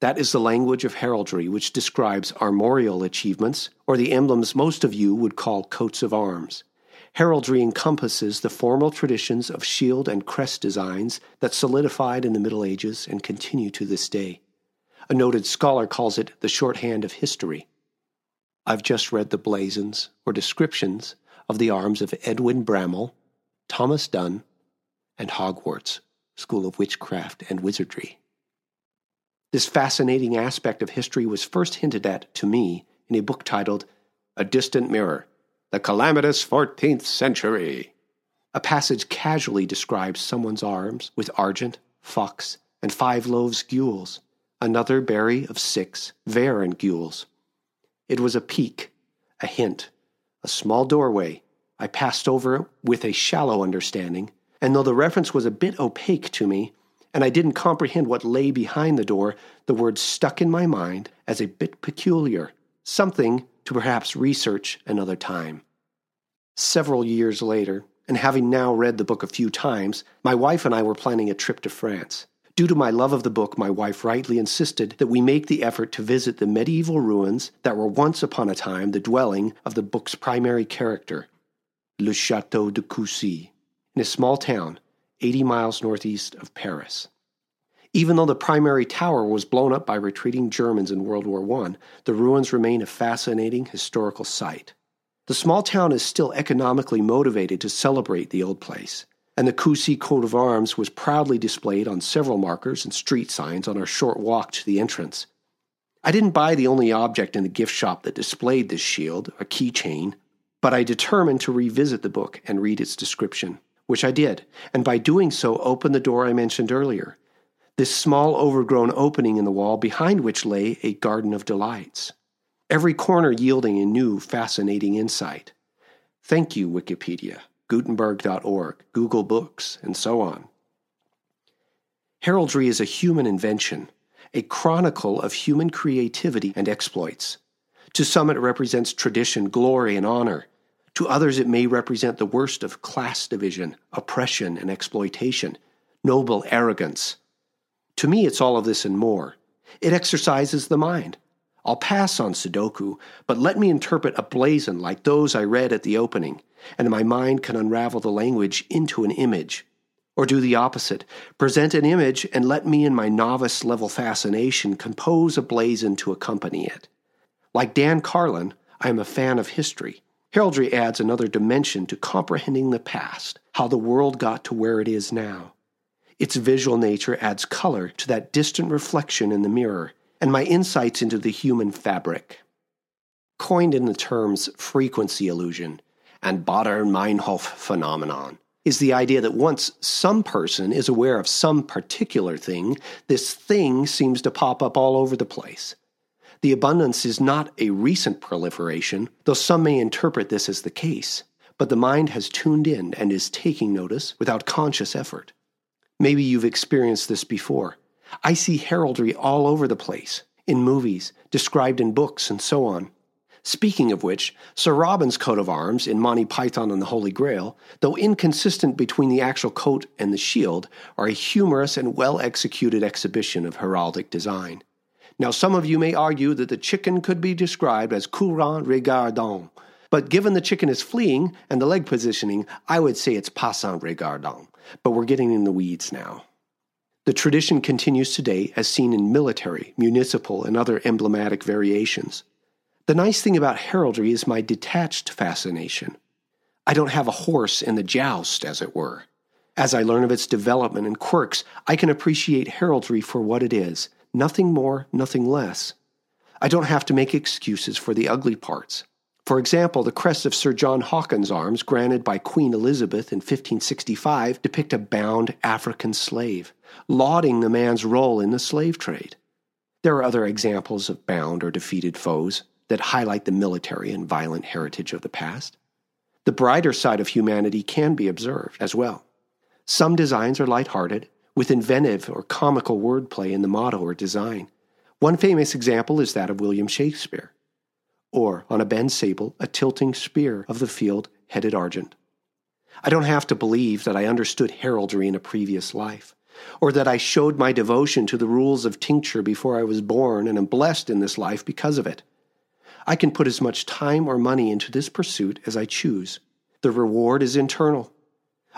[SPEAKER 36] That is the language of heraldry which describes armorial achievements, or the emblems most of you would call coats of arms. Heraldry encompasses the formal traditions of shield and crest designs that solidified in the Middle Ages and continue to this day. A noted scholar calls it the shorthand of history. I've just read the blazons or descriptions of the arms of Edwin Bramall, Thomas Dunn, and Hogwarts, School of Witchcraft and Wizardry. This fascinating aspect of history was first hinted at to me in a book titled A Distant Mirror The Calamitous 14th Century. A passage casually describes someone's arms with argent, fox, and five loaves gules, another barry of six, vair and gules. It was a peak, a hint, a small doorway. I passed over it with a shallow understanding, and though the reference was a bit opaque to me, and I didn't comprehend what lay behind the door, the word stuck in my mind as a bit peculiar, something to perhaps research another time. Several years later, and having now read the book a few times, my wife and I were planning a trip to France. Due to my love of the book, my wife rightly insisted that we make the effort to visit the medieval ruins that were once upon a time the dwelling of the book's primary character, Le Chateau de Coucy, in a small town 80 miles northeast of Paris. Even though the primary tower was blown up by retreating Germans in World War I, the ruins remain a fascinating historical site. The small town is still economically motivated to celebrate the old place, and the Coucy coat of arms was proudly displayed on several markers and street signs on our short walk to the entrance. I didn't buy the only object in the gift shop that displayed this shield, a keychain, but I determined to revisit the book and read its description, which I did, and by doing so opened the door I mentioned earlier, this small overgrown opening in the wall behind which lay a garden of delights every corner yielding a new, fascinating insight. Thank you, Wikipedia, Gutenberg.org, Google Books, and so on. Heraldry is a human invention, a chronicle of human creativity and exploits. To some, it represents tradition, glory, and honor. To others, it may represent the worst of class division, oppression, and exploitation, noble arrogance. To me, it's all of this and more. It exercises the mind, I'll pass on Sudoku, but let me interpret a blazon like those I read at the opening, and my mind can unravel the language into an image. Or do the opposite present an image and let me, in my novice level fascination, compose a blazon to accompany it. Like Dan Carlin, I am a fan of history. Heraldry adds another dimension to comprehending the past, how the world got to where it is now. Its visual nature adds color to that distant reflection in the mirror and my insights into the human fabric. Coined in the terms frequency illusion and Baader-Meinhof phenomenon, is the idea that once some person is aware of some particular thing, this thing seems to pop up all over the place. The abundance is not a recent proliferation, though some may interpret this as the case, but the mind has tuned in and is taking notice without conscious effort. Maybe you've experienced this before. I see heraldry all over the place, in movies, described in books, and so on. Speaking of which, Sir Robin's coat of arms in Monty Python and the Holy Grail, though inconsistent between the actual coat and the shield, are a humorous and well executed exhibition of heraldic design. Now, some of you may argue that the chicken could be described as courant regardant, but given the chicken is fleeing and the leg positioning, I would say it's passant regardant. But we're getting in the weeds now. The tradition continues today as seen in military, municipal, and other emblematic variations. The nice thing about heraldry is my detached fascination. I don't have a horse in the joust, as it were. As I learn of its development and quirks, I can appreciate heraldry for what it is nothing more, nothing less. I don't have to make excuses for the ugly parts. For example, the crest of Sir John Hawkins' arms, granted by Queen Elizabeth in 1565, depict a bound African slave, lauding the man's role in the slave trade. There are other examples of bound or defeated foes that highlight the military and violent heritage of the past. The brighter side of humanity can be observed as well. Some designs are light-hearted, with inventive or comical wordplay in the motto or design. One famous example is that of William Shakespeare or on a bend sable, a tilting spear of the field headed argent. I don't have to believe that I understood heraldry in a previous life, or that I showed my devotion to the rules of tincture before I was born and am blessed in this life because of it. I can put as much time or money into this pursuit as I choose. The reward is internal.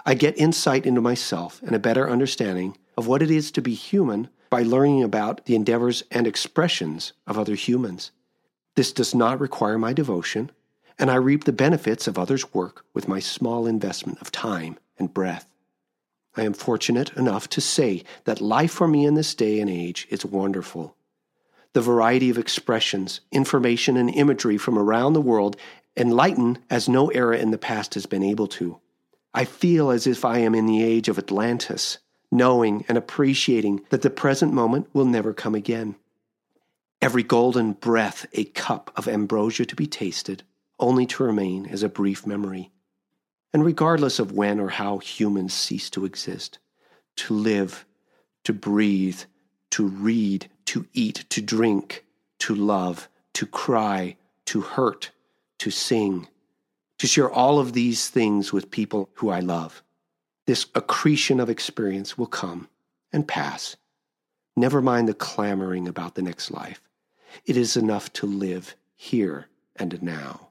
[SPEAKER 36] I get insight into myself and a better understanding of what it is to be human by learning about the endeavors and expressions of other humans. This does not require my devotion, and I reap the benefits of others' work with my small investment of time and breath. I am fortunate enough to say that life for me in this day and age is wonderful. The variety of expressions, information, and imagery from around the world enlighten as no era in the past has been able to. I feel as if I am in the age of Atlantis, knowing and appreciating that the present moment will never come again. Every golden breath a cup of ambrosia to be tasted, only to remain as a brief memory. And regardless of when or how humans cease to exist, to live, to breathe, to read, to eat, to drink, to love, to cry, to hurt, to sing, to share all of these things with people who I love. This accretion of experience will come and pass. Never mind the clamoring about the next life. It is enough to live here and now.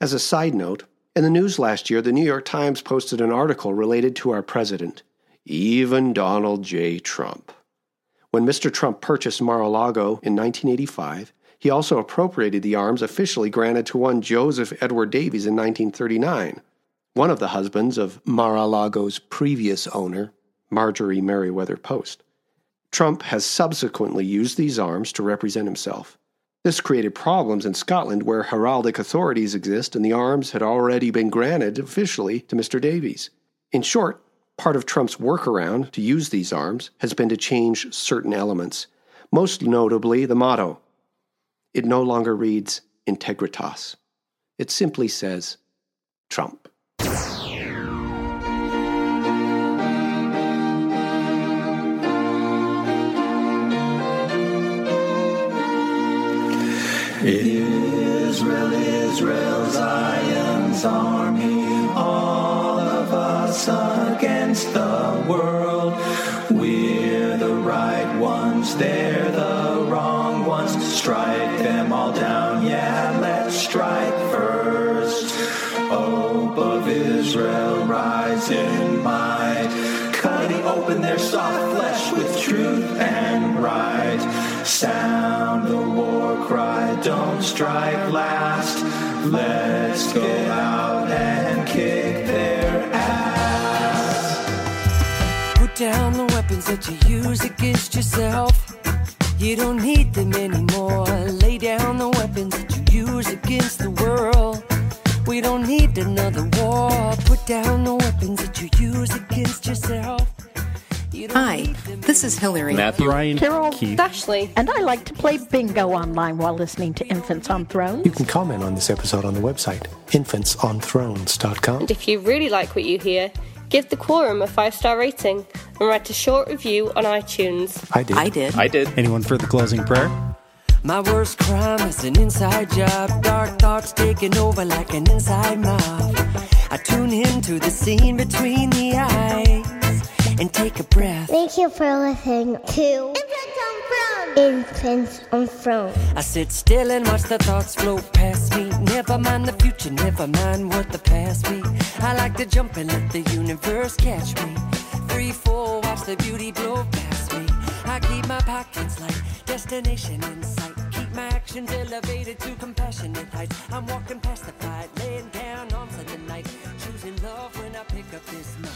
[SPEAKER 36] As a side note, in the news last year, the New York Times posted an article related to our president, even Donald J. Trump. When Mr. Trump purchased Mar a Lago in 1985, he also appropriated the arms officially granted to one Joseph Edward Davies in 1939, one of the husbands of Mar a Lago's previous owner, Marjorie Merriweather Post. Trump has subsequently used these arms to represent himself. This created problems in Scotland where heraldic authorities exist and the arms had already been granted officially to Mr. Davies. In short, part of Trump's workaround to use these arms has been to change certain elements, most notably the motto it no longer reads Integritas. It simply says Trump.
[SPEAKER 10] Israel, Israel, Zion's army, all of us against the world. We're the right ones, they're the wrong ones. Strike them all down, yeah, let's strike first. Hope of Israel, rise in might. Cutting open their soft flesh with truth and right. Sound the war cry, don't strike last. Let's go out and kick
[SPEAKER 2] Put down the weapons that you use against yourself. You don't need them anymore. Lay down the weapons that you use against the world. We don't need another war. Put down the weapons that you use against yourself.
[SPEAKER 37] You Hi, this is Hillary.
[SPEAKER 38] Matthew, Ryan,
[SPEAKER 39] Carol,
[SPEAKER 38] Keith.
[SPEAKER 39] Ashley, and I like to play bingo online while listening to Infants on Thrones.
[SPEAKER 40] You can comment on this episode on the website, infantsonthrones.com.
[SPEAKER 41] And if you really like what you hear, give the Quorum a five star rating and write a short review on iTunes.
[SPEAKER 40] I did.
[SPEAKER 37] I did.
[SPEAKER 38] I did. Anyone for the closing prayer?
[SPEAKER 2] My worst crime is an inside job. Dark thoughts taking over like an inside mob. I tune into the scene between the eyes and take a breath.
[SPEAKER 10] Thank you for listening to Infants on Throne.
[SPEAKER 2] I sit still and watch the thoughts float past me. Never mind the future, never mind what the past be. I like to jump and let the universe catch me. Free fall, watch the beauty blow past me. I keep my pockets light, destination in sight. Keep my actions elevated to compassionate heights. I'm walking past the fight, laying down arms in the night. Choosing love when I pick up this mic.